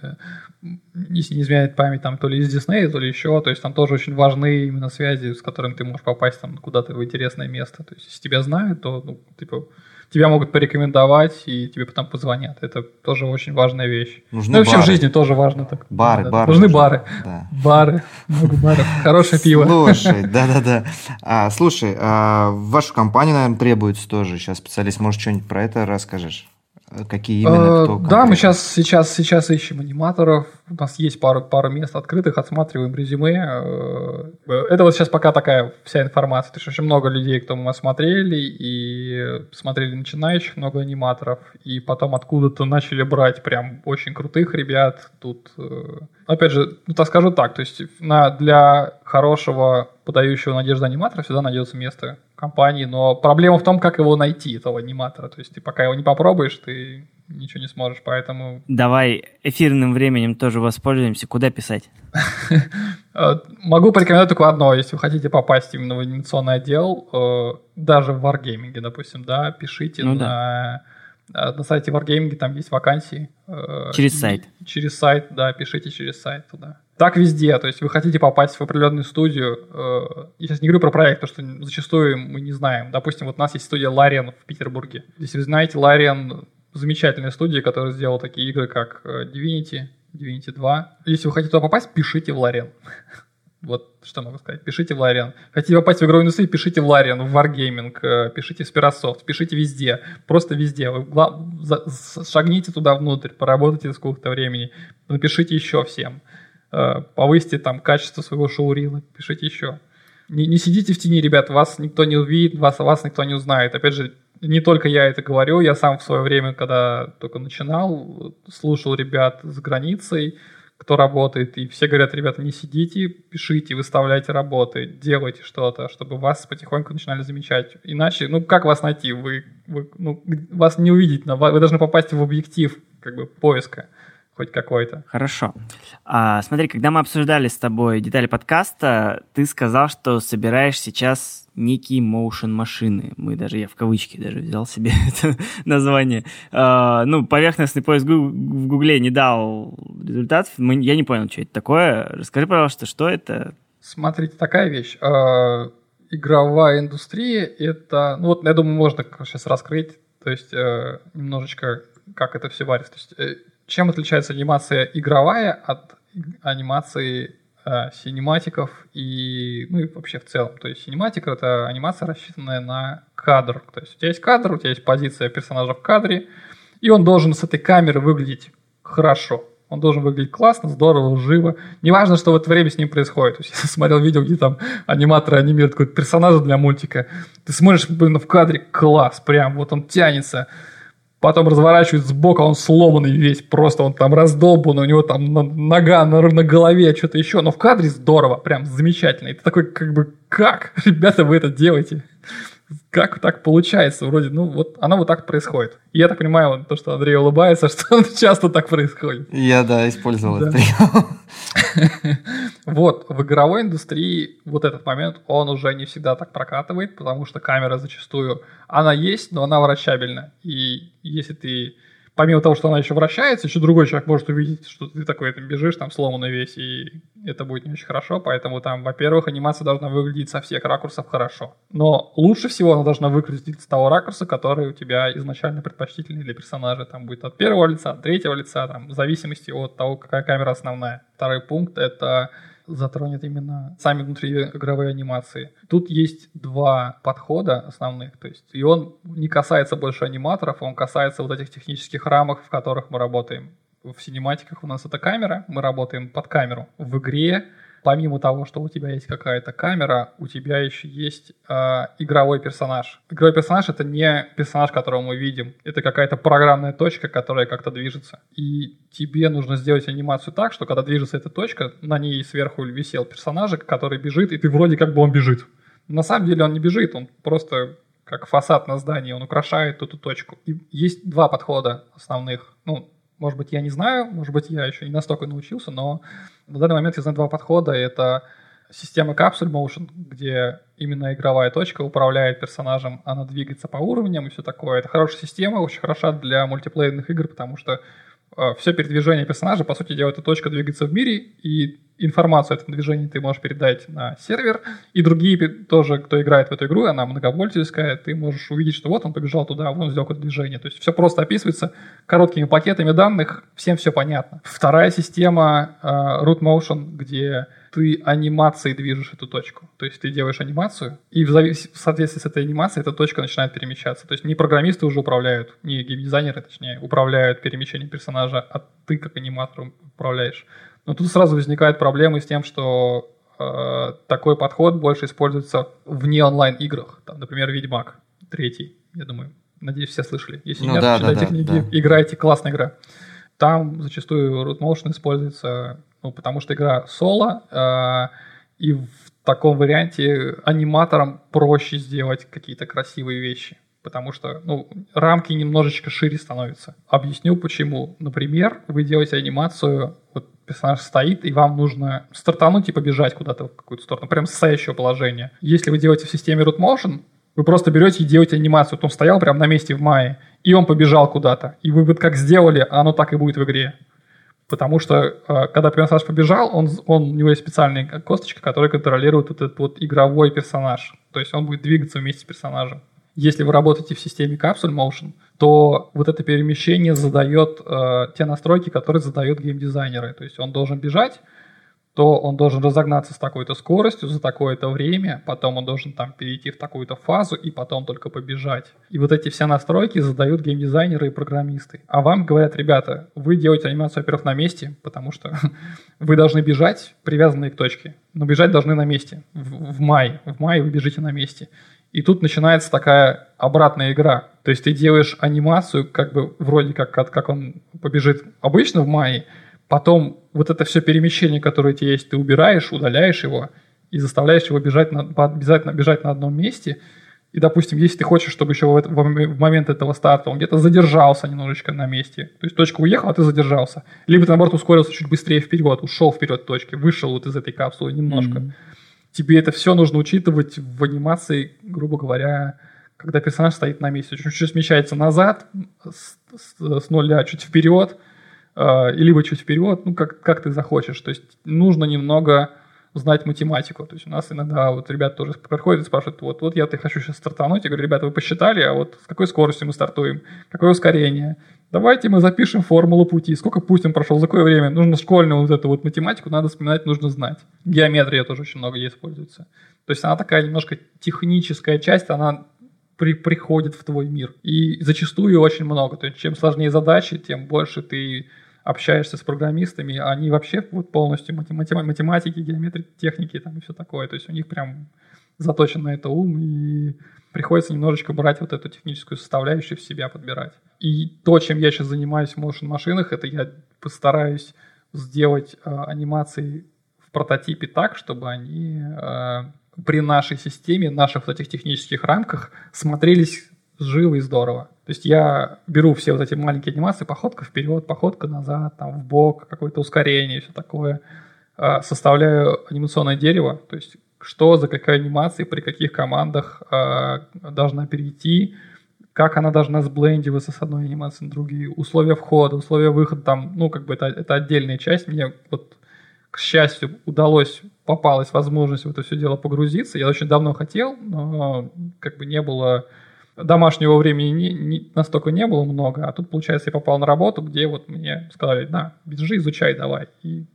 если не изменяет память, там то ли из Диснея, то ли еще, то есть там тоже очень важны именно связи, с которыми ты можешь попасть там куда-то в интересное место. То есть если тебя знают, то, ну, типа, тебя могут порекомендовать, и тебе потом позвонят. Это тоже очень важная вещь. Нужны ну, вообще бары. в жизни тоже важно. Так, бары, да, бары. Нужны нужны. бары. Да. Бары. Много баров. Хорошее <laughs> пиво. Слушай, да-да-да. А, слушай, а, в вашу компанию, наверное, требуется тоже сейчас специалист. Может, что-нибудь про это расскажешь? Какие именно? Кто да, мы сейчас, сейчас, сейчас ищем аниматоров. У нас есть пару, пару мест открытых, отсматриваем резюме. Э, это вот сейчас пока такая вся информация. То есть очень много людей, кто мы осмотрели, и смотрели начинающих, много аниматоров. И потом откуда-то начали брать прям очень крутых ребят. Тут, э, опять же, ну, так скажу так, то есть на, для хорошего подающего надежды аниматора всегда найдется место компании, но проблема в том, как его найти, этого аниматора. То есть ты пока его не попробуешь, ты ничего не сможешь, поэтому... Давай эфирным временем тоже воспользуемся. Куда писать? <laughs> Э, могу порекомендовать только одно. Если вы хотите попасть именно в анимационный отдел, э, даже в Wargaming, допустим, да, пишите ну, на... Да. На сайте Wargaming там есть вакансии. Э, через сайт. Через сайт, да, пишите через сайт туда. Так везде. То есть вы хотите попасть в определенную студию. Э, я сейчас не говорю про проект, потому что зачастую мы не знаем. Допустим, вот у нас есть студия Larian в Петербурге. Если вы знаете, Larian замечательная студия, которая сделала такие игры, как э, Divinity, Divinity 2. Если вы хотите туда попасть, пишите в Larian. <laughs> Вот что могу сказать. Пишите в Larian. Хотите попасть в игровую индустрию, пишите в Larian, в Wargaming, э, пишите в Spirasoft, пишите везде. Просто везде. Шагните туда внутрь, поработайте сколько-то времени, напишите еще всем. Э, повысьте там качество своего шоурила, пишите еще. Не, не сидите в тени, ребят, вас никто не увидит, вас, вас никто не узнает. Опять же, не только я это говорю, я сам в свое время, когда только начинал, слушал ребят с границей, кто работает, и все говорят, ребята, не сидите, пишите, выставляйте работы, делайте что-то, чтобы вас потихоньку начинали замечать. Иначе, ну, как вас найти? Вы, вы ну, вас не увидеть, вы должны попасть в объектив как бы поиска хоть какой-то. Хорошо. А, смотри, когда мы обсуждали с тобой детали подкаста, ты сказал, что собираешь сейчас некие motion машины. Мы даже, я в кавычки даже взял себе <laughs> это название. А, ну, поверхностный поиск в Гугле не дал результатов. Мы, я не понял, что это такое. Расскажи, пожалуйста, что это? Смотрите, такая вещь. А, игровая индустрия — это... Ну, вот, я думаю, можно сейчас раскрыть, то есть э, немножечко как это все варится. То есть, э, чем отличается анимация игровая от анимации э, синематиков и, ну и вообще в целом. То есть синематик — это анимация, рассчитанная на кадр. То есть у тебя есть кадр, у тебя есть позиция персонажа в кадре, и он должен с этой камеры выглядеть хорошо. Он должен выглядеть классно, здорово, живо. Неважно, что в это время с ним происходит. То есть, <laughs> я смотрел видео, где там аниматоры анимируют какой-то персонажа для мультика. Ты смотришь, блин, в кадре класс, прям вот он тянется потом разворачивает сбоку, он сломанный весь, просто он там раздолбан, у него там нога на, на голове, что-то еще, но в кадре здорово, прям замечательно. И ты такой, как бы, как, <laughs> ребята, вы это делаете? Как так получается? Вроде, ну, вот оно вот так происходит. И я так понимаю, то, что Андрей улыбается, <laughs> что часто так происходит. Я, да, использовал да. это <laughs> Вот, в игровой индустрии вот этот момент, он уже не всегда так прокатывает, потому что камера зачастую, она есть, но она вращабельна. И если ты помимо того, что она еще вращается, еще другой человек может увидеть, что ты такой там бежишь, там сломанный весь, и это будет не очень хорошо, поэтому там, во-первых, анимация должна выглядеть со всех ракурсов хорошо. Но лучше всего она должна выглядеть с того ракурса, который у тебя изначально предпочтительный для персонажа. Там будет от первого лица, от третьего лица, там, в зависимости от того, какая камера основная. Второй пункт — это затронет именно сами внутриигровые анимации. Тут есть два подхода основных, то есть и он не касается больше аниматоров, он касается вот этих технических рамок, в которых мы работаем. В синематиках у нас это камера, мы работаем под камеру. В игре помимо того, что у тебя есть какая-то камера, у тебя еще есть э, игровой персонаж. Игровой персонаж это не персонаж, которого мы видим, это какая-то программная точка, которая как-то движется. И тебе нужно сделать анимацию так, что когда движется эта точка, на ней сверху висел персонаж, который бежит, и ты вроде как бы он бежит. На самом деле он не бежит, он просто как фасад на здании, он украшает эту точку. И есть два подхода основных. Ну, может быть, я не знаю, может быть, я еще не настолько научился, но на данный момент я знаю два подхода. Это система Capsule Motion, где именно игровая точка управляет персонажем, она двигается по уровням и все такое. Это хорошая система, очень хороша для мультиплеерных игр, потому что все передвижение персонажа, по сути дела, эта точка двигается в мире, и информацию о этом движении ты можешь передать на сервер, и другие тоже, кто играет в эту игру, она многопользовательская, ты можешь увидеть, что вот он побежал туда, вот он сделал какое-то движение. То есть все просто описывается короткими пакетами данных, всем все понятно. Вторая система uh, Root Motion, где ты анимацией движешь эту точку. То есть ты делаешь анимацию, и в, завис... в соответствии с этой анимацией эта точка начинает перемещаться. То есть не программисты уже управляют, не геймдизайнеры, точнее, управляют перемещением персонажа, а ты как аниматор управляешь. Но тут сразу возникает проблема с тем, что э, такой подход больше используется вне онлайн-играх. Там, например, Ведьмак третий, я думаю. Надеюсь, все слышали. Если ну, нет, да, читайте да, книги, да. играйте, классная игра. Там зачастую root motion используется ну, потому что игра соло, э, и в таком варианте аниматорам проще сделать какие-то красивые вещи, потому что ну, рамки немножечко шире становятся. Объясню почему. Например, вы делаете анимацию, вот персонаж стоит, и вам нужно стартануть и побежать куда-то в какую-то сторону, прям с стоящего положения. Если вы делаете в системе root motion, вы просто берете и делаете анимацию. Вот он стоял прямо на месте в мае, и он побежал куда-то. И вы вот как сделали, оно так и будет в игре. Потому что, э, когда персонаж побежал, он, он, у него есть специальная косточка, которая контролирует вот этот вот игровой персонаж. То есть он будет двигаться вместе с персонажем. Если вы работаете в системе Capsule Motion, то вот это перемещение задает э, те настройки, которые задают геймдизайнеры. То есть он должен бежать, то он должен разогнаться с такой-то скоростью за такое-то время, потом он должен там перейти в такую-то фазу и потом только побежать. И вот эти все настройки задают геймдизайнеры и программисты. А вам говорят, ребята, вы делаете анимацию, во-первых, на месте, потому что <laughs> вы должны бежать, привязанные к точке. Но бежать должны на месте, в, в мае. В мае вы бежите на месте. И тут начинается такая обратная игра. То есть ты делаешь анимацию, как бы вроде как, как, как он побежит обычно в мае, Потом вот это все перемещение, которое у тебя есть, ты убираешь, удаляешь его и заставляешь его бежать на, обязательно бежать на одном месте. И, допустим, если ты хочешь, чтобы еще в, в момент этого старта он где-то задержался немножечко на месте, то есть точка уехала, а ты задержался. Либо ты, наоборот, ускорился чуть быстрее вперед, ушел вперед точки, вышел вот из этой капсулы немножко. Mm-hmm. Тебе это все нужно учитывать в анимации, грубо говоря, когда персонаж стоит на месте. Чуть-чуть смещается назад, с, с, с нуля чуть вперед – э, либо чуть вперед, ну, как, как ты захочешь. То есть нужно немного знать математику. То есть у нас иногда вот ребята тоже приходят и спрашивают, вот, вот я ты хочу сейчас стартануть. Я говорю, ребята, вы посчитали, а вот с какой скоростью мы стартуем? Какое ускорение? Давайте мы запишем формулу пути. Сколько путь он прошел, за какое время? Нужно школьную вот эту вот математику, надо вспоминать, нужно знать. Геометрия тоже очень много ей используется. То есть она такая немножко техническая часть, она при, приходит в твой мир. И зачастую очень много. То есть чем сложнее задачи, тем больше ты общаешься с программистами, они вообще вот полностью математики, математики, геометрии, техники там и все такое. То есть у них прям заточен на это ум, и приходится немножечко брать вот эту техническую составляющую в себя подбирать. И то, чем я сейчас занимаюсь в motion машинах, это я постараюсь сделать э, анимации в прототипе так, чтобы они э, при нашей системе, наших вот этих технических рамках смотрелись живо и здорово. То есть я беру все вот эти маленькие анимации, походка вперед, походка назад, там в бок, какое-то ускорение, все такое, а, составляю анимационное дерево, то есть что за какая анимация, при каких командах а, должна перейти, как она должна сблендиваться с одной анимацией на другие, условия входа, условия выхода, там, ну, как бы это, это отдельная часть. Мне вот, к счастью, удалось, попалась возможность в это все дело погрузиться. Я очень давно хотел, но как бы не было домашнего времени не, не, настолько не было много, а тут, получается, я попал на работу, где вот мне сказали, на, бежи, изучай давай. И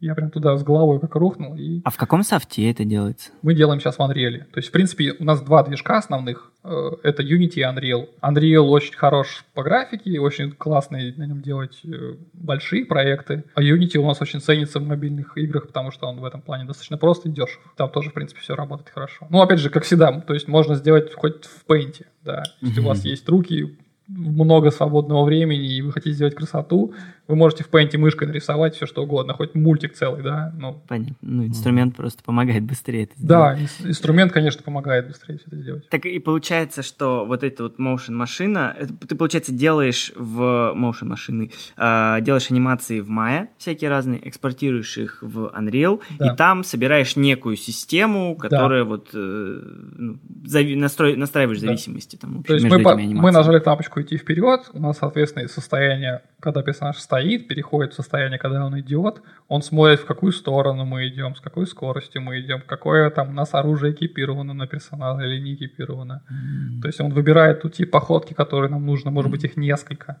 я прям туда с головой как рухнул. И... А в каком софте это делается? Мы делаем сейчас в Unreal. То есть, в принципе, у нас два движка основных. Э, это Unity и Unreal. Unreal очень хорош по графике, очень классный на нем делать э, большие проекты. А Unity у нас очень ценится в мобильных играх, потому что он в этом плане достаточно прост и дешев. Там тоже, в принципе, все работает хорошо. Ну, опять же, как всегда, то есть можно сделать хоть в Paint, да. Если mm-hmm. у вас есть руки, много свободного времени, и вы хотите сделать красоту, Вы можете в Paint мышкой нарисовать все что угодно, хоть мультик целый, да. Ну, Понятно. Ну, инструмент mm. просто помогает быстрее это сделать. Да, инструмент, конечно, помогает быстрее все это сделать. Так и получается, что вот эта вот motion машина, ты, получается, делаешь в motion машины, э, делаешь анимации в Maya всякие разные, экспортируешь их в Unreal, да. и там собираешь некую систему, которая да. вот э, ну, зави- настрой, настраиваешь да. зависимости. Там, То есть мы, по- мы нажали кнопочку идти вперед, у нас, соответственно, состояние, когда персонаж стоит, переходит в состояние, когда он идет, он смотрит, в какую сторону мы идем, с какой скоростью мы идем, какое там у нас оружие экипировано на персонажа или не экипировано. Mm-hmm. То есть он выбирает ту тип походки, которые нам нужно, может быть, их несколько.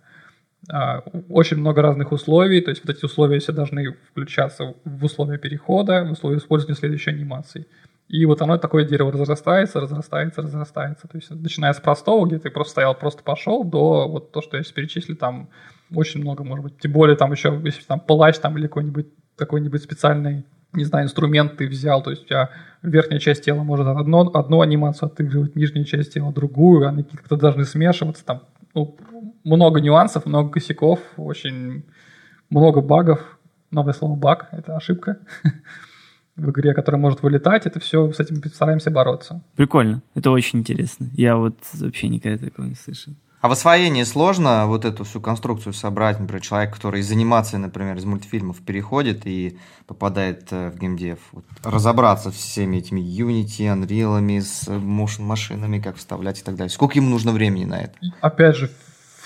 А, очень много разных условий, то есть вот эти условия все должны включаться в условия перехода, в условия использования следующей анимации. И вот оно такое дерево разрастается, разрастается, разрастается. То есть начиная с простого, где ты просто стоял, просто пошел, до вот то, что я сейчас перечислил, там очень много, может быть. Тем более там еще, если там плащ там или какой-нибудь какой-нибудь специальный, не знаю, инструмент ты взял, то есть у тебя верхняя часть тела может одно, одну анимацию отыгрывать, нижняя часть тела другую, они как-то должны смешиваться, там ну, много нюансов, много косяков, очень много багов. Новое слово баг – это ошибка. <laughs> в игре, которая может вылетать, это все с этим стараемся бороться. Прикольно, это очень интересно. Я вот вообще никогда такого не слышал. А в освоении сложно вот эту всю конструкцию собрать, например, человек, который из анимации, например, из мультфильмов переходит и попадает э, в геймдев, вот, разобраться всеми этими Unity, Unreal, с motion машинами, как вставлять и так далее. Сколько ему нужно времени на это? Опять же,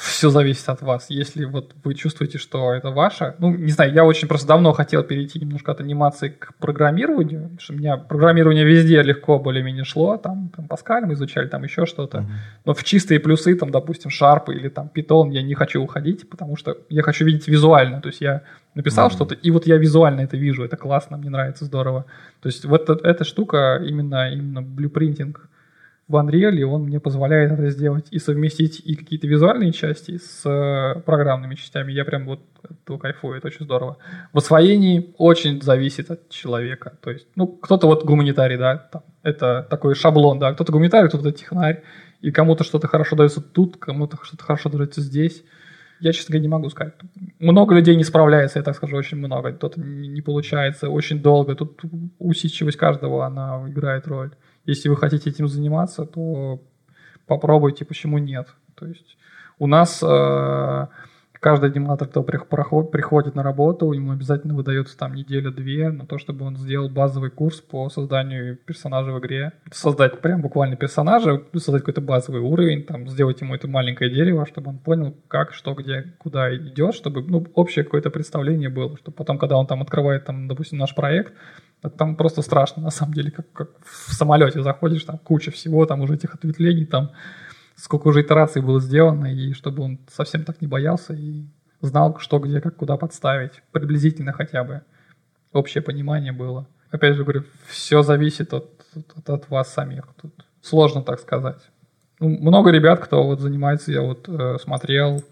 все зависит от вас. Если вот вы чувствуете, что это ваше, ну, не знаю, я очень просто давно хотел перейти немножко от анимации к программированию, потому что у меня программирование везде легко более-менее шло, там, там Паскаль мы изучали, там еще что-то, uh-huh. но в чистые плюсы, там, допустим, Sharp или там Python я не хочу уходить, потому что я хочу видеть визуально, то есть я написал uh-huh. что-то, и вот я визуально это вижу, это классно, мне нравится, здорово. То есть вот эта, эта штука, именно, именно блюпринтинг, в Unreal, и он мне позволяет это сделать и совместить и какие-то визуальные части с э, программными частями. Я прям вот этого кайфую, это очень здорово. В освоении очень зависит от человека. То есть, ну, кто-то вот гуманитарий, да, там, это такой шаблон, да, кто-то гуманитарий, кто-то технарь, и кому-то что-то хорошо дается тут, кому-то что-то хорошо дается здесь. Я, честно говоря, не могу сказать. Много людей не справляется, я так скажу, очень много. Кто-то не получается очень долго. Тут усидчивость каждого, она играет роль. Если вы хотите этим заниматься, то попробуйте, почему нет. То есть у нас э, каждый аниматор, кто приходит на работу, ему обязательно выдается там неделя-две на то, чтобы он сделал базовый курс по созданию персонажа в игре. Создать прям буквально персонажа, создать какой-то базовый уровень, там, сделать ему это маленькое дерево, чтобы он понял, как, что, где, куда идет, чтобы ну, общее какое-то представление было, чтобы потом, когда он там открывает, там, допустим, наш проект, там просто страшно, на самом деле, как, как в самолете заходишь, там куча всего, там уже этих ответвлений, там сколько уже итераций было сделано, и чтобы он совсем так не боялся и знал, что, где, как, куда подставить, приблизительно хотя бы общее понимание было. Опять же говорю, все зависит от, от, от вас самих. Тут сложно так сказать. Ну, много ребят, кто вот занимается, я вот э, смотрел,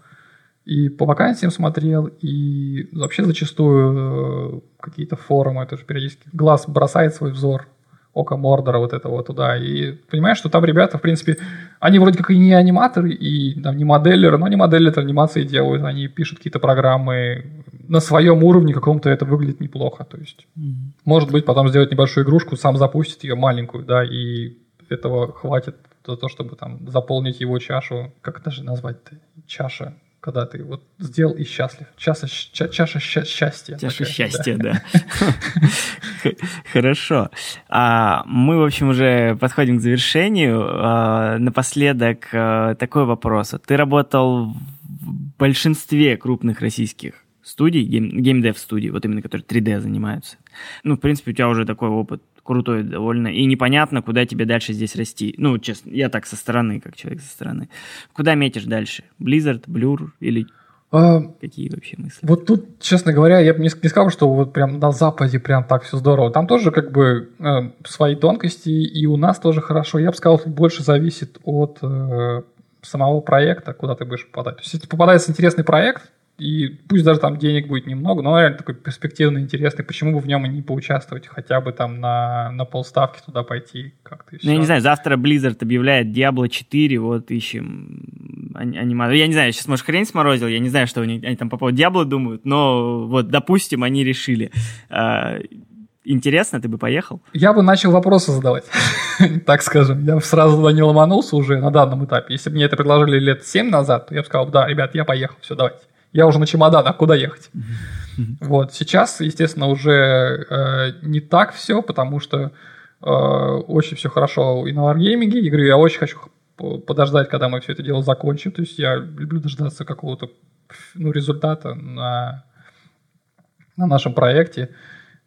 и по вакансиям смотрел, и вообще зачастую э, какие-то форумы, это же периодически глаз бросает свой взор око Мордора вот этого туда, и понимаешь, что там ребята, в принципе, они вроде как и не аниматоры, и там не моделлеры, но они моделлеры анимации делают, они пишут какие-то программы, на своем уровне каком-то это выглядит неплохо, то есть, mm-hmm. может быть, потом сделать небольшую игрушку, сам запустить ее маленькую, да, и этого хватит за то, чтобы там заполнить его чашу, как это же назвать-то, чаша, когда ты вот сделал и счастлив. Чаша, ча, чаша счастья. Чаша такая, счастья, да. <laughs> Хорошо. А, мы, в общем, уже подходим к завершению. А, напоследок а, такой вопрос. Ты работал в большинстве крупных российских студий, геймдев студий, вот именно которые 3D занимаются. Ну, в принципе, у тебя уже такой опыт крутой довольно, и непонятно, куда тебе дальше здесь расти. Ну, честно, я так со стороны, как человек со стороны. Куда метишь дальше? Blizzard, Blur или а, Какие вообще мысли? Вот тут, честно говоря, я бы не, не сказал, что вот прям на Западе прям так все здорово. Там тоже как бы э, свои тонкости, и у нас тоже хорошо. Я бы сказал, больше зависит от э, самого проекта, куда ты будешь попадать. То есть, если попадается интересный проект, и пусть даже там денег будет немного, но он реально такой перспективный, интересный, почему бы в нем и не поучаствовать, хотя бы там на, на полставки туда пойти как-то. Ну, я не знаю, завтра Blizzard объявляет Diablo 4, вот ищем аниматоров. Я не знаю, сейчас, может, хрень сморозил, я не знаю, что они, они там по поводу Диабло думают, но вот, допустим, они решили. А, интересно, ты бы поехал? Я бы начал вопросы задавать, <laughs> так скажем. Я сразу туда не ломанулся уже на данном этапе. Если бы мне это предложили лет 7 назад, то я бы сказал, да, ребят, я поехал, все, давайте. Я уже на чемоданах, куда ехать? <laughs> Вот, сейчас, естественно, уже э, не так все, потому что э, очень все хорошо и на Wargaming. Я говорю, я очень хочу подождать, когда мы все это дело закончим. То есть я люблю дождаться какого-то ну, результата на, на нашем проекте.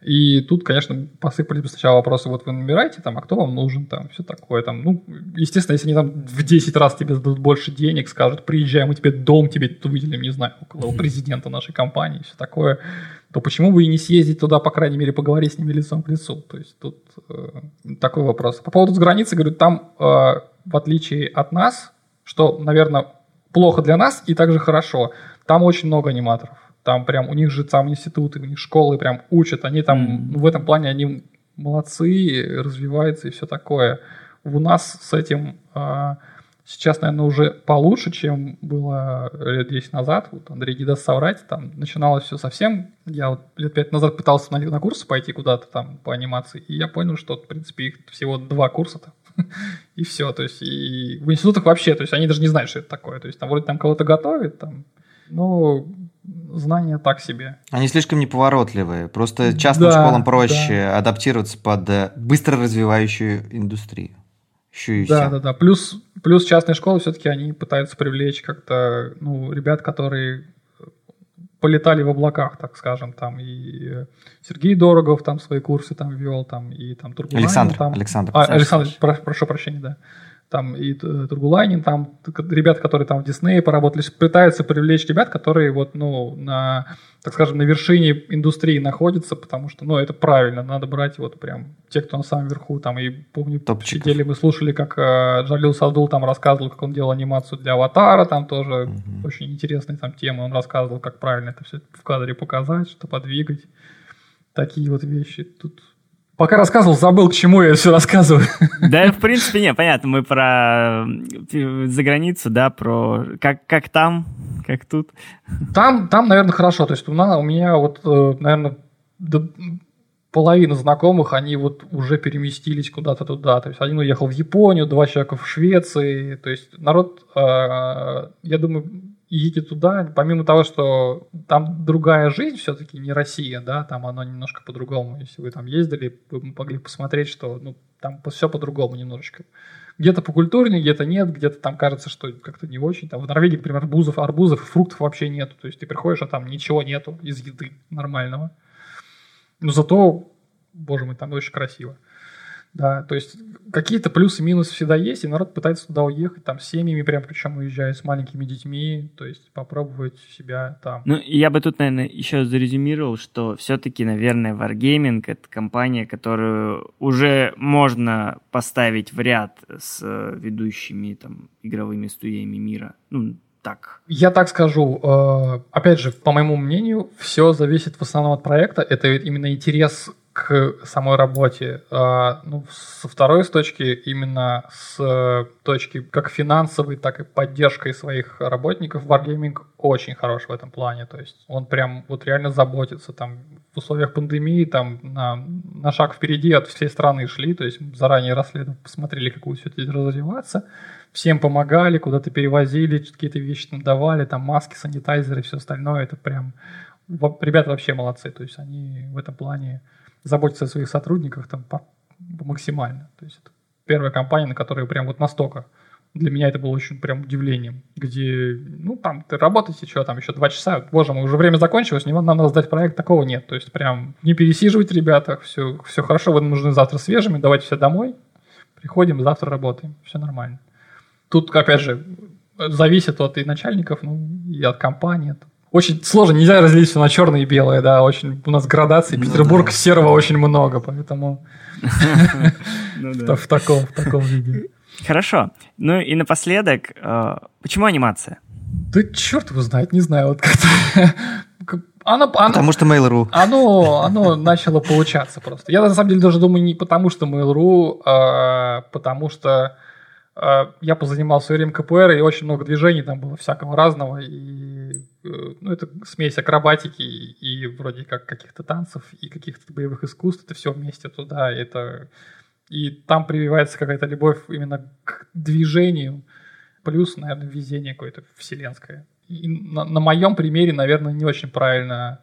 И тут, конечно, посыпались бы сначала вопросы, вот вы набираете там, а кто вам нужен, там, все такое там. Ну, естественно, если они там в 10 раз тебе дадут больше денег, скажут, приезжай, мы тебе дом тебе тут выделим, не знаю, около президента нашей компании, все такое, то почему бы и не съездить туда, по крайней мере, поговорить с ними лицом к лицу? То есть тут э, такой вопрос. По поводу с границы, говорю, там, э, в отличие от нас, что, наверное, плохо для нас и также хорошо, там очень много аниматоров там прям у них же там институты, у них школы прям учат, они там mm. в этом плане они молодцы, развиваются и все такое. У нас с этим а, сейчас, наверное, уже получше, чем было лет 10 назад. Вот Андрей не даст соврать, там начиналось все совсем. Я вот лет 5 назад пытался на, на курсы пойти куда-то там по анимации, и я понял, что, в принципе, их всего два курса-то. <laughs> и все, то есть, и в институтах вообще, то есть, они даже не знают, что это такое, то есть, там вроде там кого-то готовят, там, ну, знания так себе. Они слишком неповоротливые. Просто частным да, школам проще да. адаптироваться под э, быстро развивающую индустрию. Еще и да, все. да, да. Плюс, плюс частные школы все-таки они пытаются привлечь как-то ну, ребят, которые полетали в облаках, так скажем, там и э, Сергей Дорогов там свои курсы там вел, там и там Тургуланин. Александр, там, Александр. А, Александр, про, прошу прощения, да там и Тургулайнин, там ребят, которые там в Диснее поработали, пытаются привлечь ребят, которые вот, ну, на, так скажем, на вершине индустрии находятся, потому что, ну, это правильно, надо брать вот прям те, кто на самом верху, там, и помню, Топчиков. сидели, мы слушали, как э, Джалил Садул там рассказывал, как он делал анимацию для Аватара, там тоже угу. очень интересная там тема, он рассказывал, как правильно это все в кадре показать, что подвигать, такие вот вещи, тут Пока рассказывал, забыл, к чему я все рассказываю. <laughs> Да, в принципе, не, понятно. Мы про за границу, да, про как, как там, как тут. Там, там, наверное, хорошо. То есть у меня вот, э, наверное, половина знакомых, они вот уже переместились куда-то туда. То есть один уехал в Японию, два человека в Швеции. То есть народ, э, я думаю, едете туда, помимо того, что там другая жизнь все-таки, не Россия, да, там оно немножко по-другому. Если вы там ездили, вы могли посмотреть, что ну, там все по-другому немножечко. Где-то по культурнее, где-то нет, где-то там кажется, что как-то не очень. Там в Норвегии, например, арбузов, арбузов, фруктов вообще нету. То есть ты приходишь, а там ничего нету из еды нормального. Но зато, боже мой, там очень красиво. Да, то есть какие-то плюсы и минусы всегда есть, и народ пытается туда уехать, там, с семьями прям, причем уезжая с маленькими детьми, то есть попробовать себя там. Ну, я бы тут, наверное, еще зарезюмировал, что все-таки, наверное, Wargaming — это компания, которую уже можно поставить в ряд с э, ведущими там игровыми студиями мира. Ну, так. Я так скажу, э, опять же, по моему мнению, все зависит в основном от проекта. Это именно интерес к самой работе. А, ну, со второй точки, именно с точки как финансовой, так и поддержкой своих работников, Wargaming очень хорош в этом плане. То есть он прям вот реально заботится. Там в условиях пандемии там на, на шаг впереди от всей страны шли, то есть заранее расследовали, посмотрели, как будет все это развиваться. Всем помогали, куда-то перевозили, какие-то вещи там давали, там маски, санитайзеры, все остальное. Это прям... Ребята вообще молодцы. То есть они в этом плане заботиться о своих сотрудниках там максимально. То есть это первая компания, на которой прям вот настолько для меня это было очень прям удивлением, где, ну, там, ты работаете, что там, еще два часа, боже мой, уже время закончилось, не надо сдать проект, такого нет. То есть прям не пересиживать ребята, все, все хорошо, вы нужны завтра свежими, давайте все домой, приходим, завтра работаем, все нормально. Тут, опять же, зависит от и начальников, ну, и от компании, очень сложно, нельзя разделить все на черное и белое, да, очень у нас градации, ну, Петербург да. серого очень много, поэтому <laughs> ну <laughs> в таком в таком виде. Хорошо. Ну и напоследок, э, почему анимация? Да черт его знает, не знаю, вот как-то <laughs> оно, оно, потому что Mail.ru. Оно, оно начало получаться просто. Я на самом деле даже думаю не потому что Mail.ru, а потому что а, я позанимался время КПР, и очень много движений там было всякого разного, и ну, это смесь акробатики и, вроде как каких-то танцев и каких-то боевых искусств, это все вместе туда, это... И там прививается какая-то любовь именно к движению, плюс, наверное, везение какое-то вселенское. И на, на моем примере, наверное, не очень правильно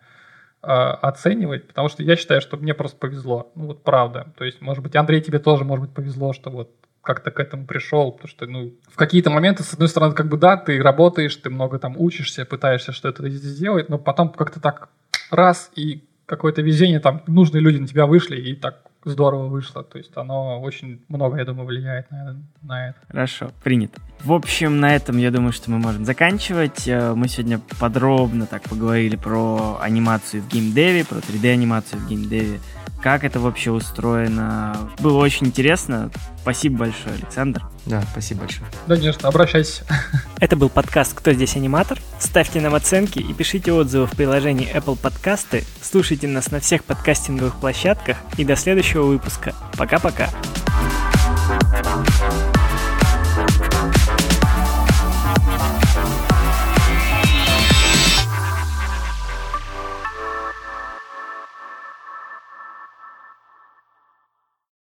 э, оценивать, потому что я считаю, что мне просто повезло. Ну вот правда. То есть, может быть, Андрей, тебе тоже, может быть, повезло, что вот как-то к этому пришел, потому что, ну, в какие-то моменты, с одной стороны, как бы, да, ты работаешь, ты много там учишься, пытаешься что-то сделать, но потом как-то так раз, и какое-то везение, там, нужные люди на тебя вышли, и так здорово вышло. То есть оно очень много, я думаю, влияет на, на это. Хорошо, принято. В общем, на этом, я думаю, что мы можем заканчивать. Э, мы сегодня подробно так поговорили про анимацию в геймдеве, про 3D-анимацию в геймдеве как это вообще устроено. Было очень интересно. Спасибо большое, Александр. Да, спасибо большое. Да, конечно, обращайся. Это был подкаст «Кто здесь аниматор?». Ставьте нам оценки и пишите отзывы в приложении Apple Подкасты. Слушайте нас на всех подкастинговых площадках. И до следующего выпуска. Пока-пока. thank you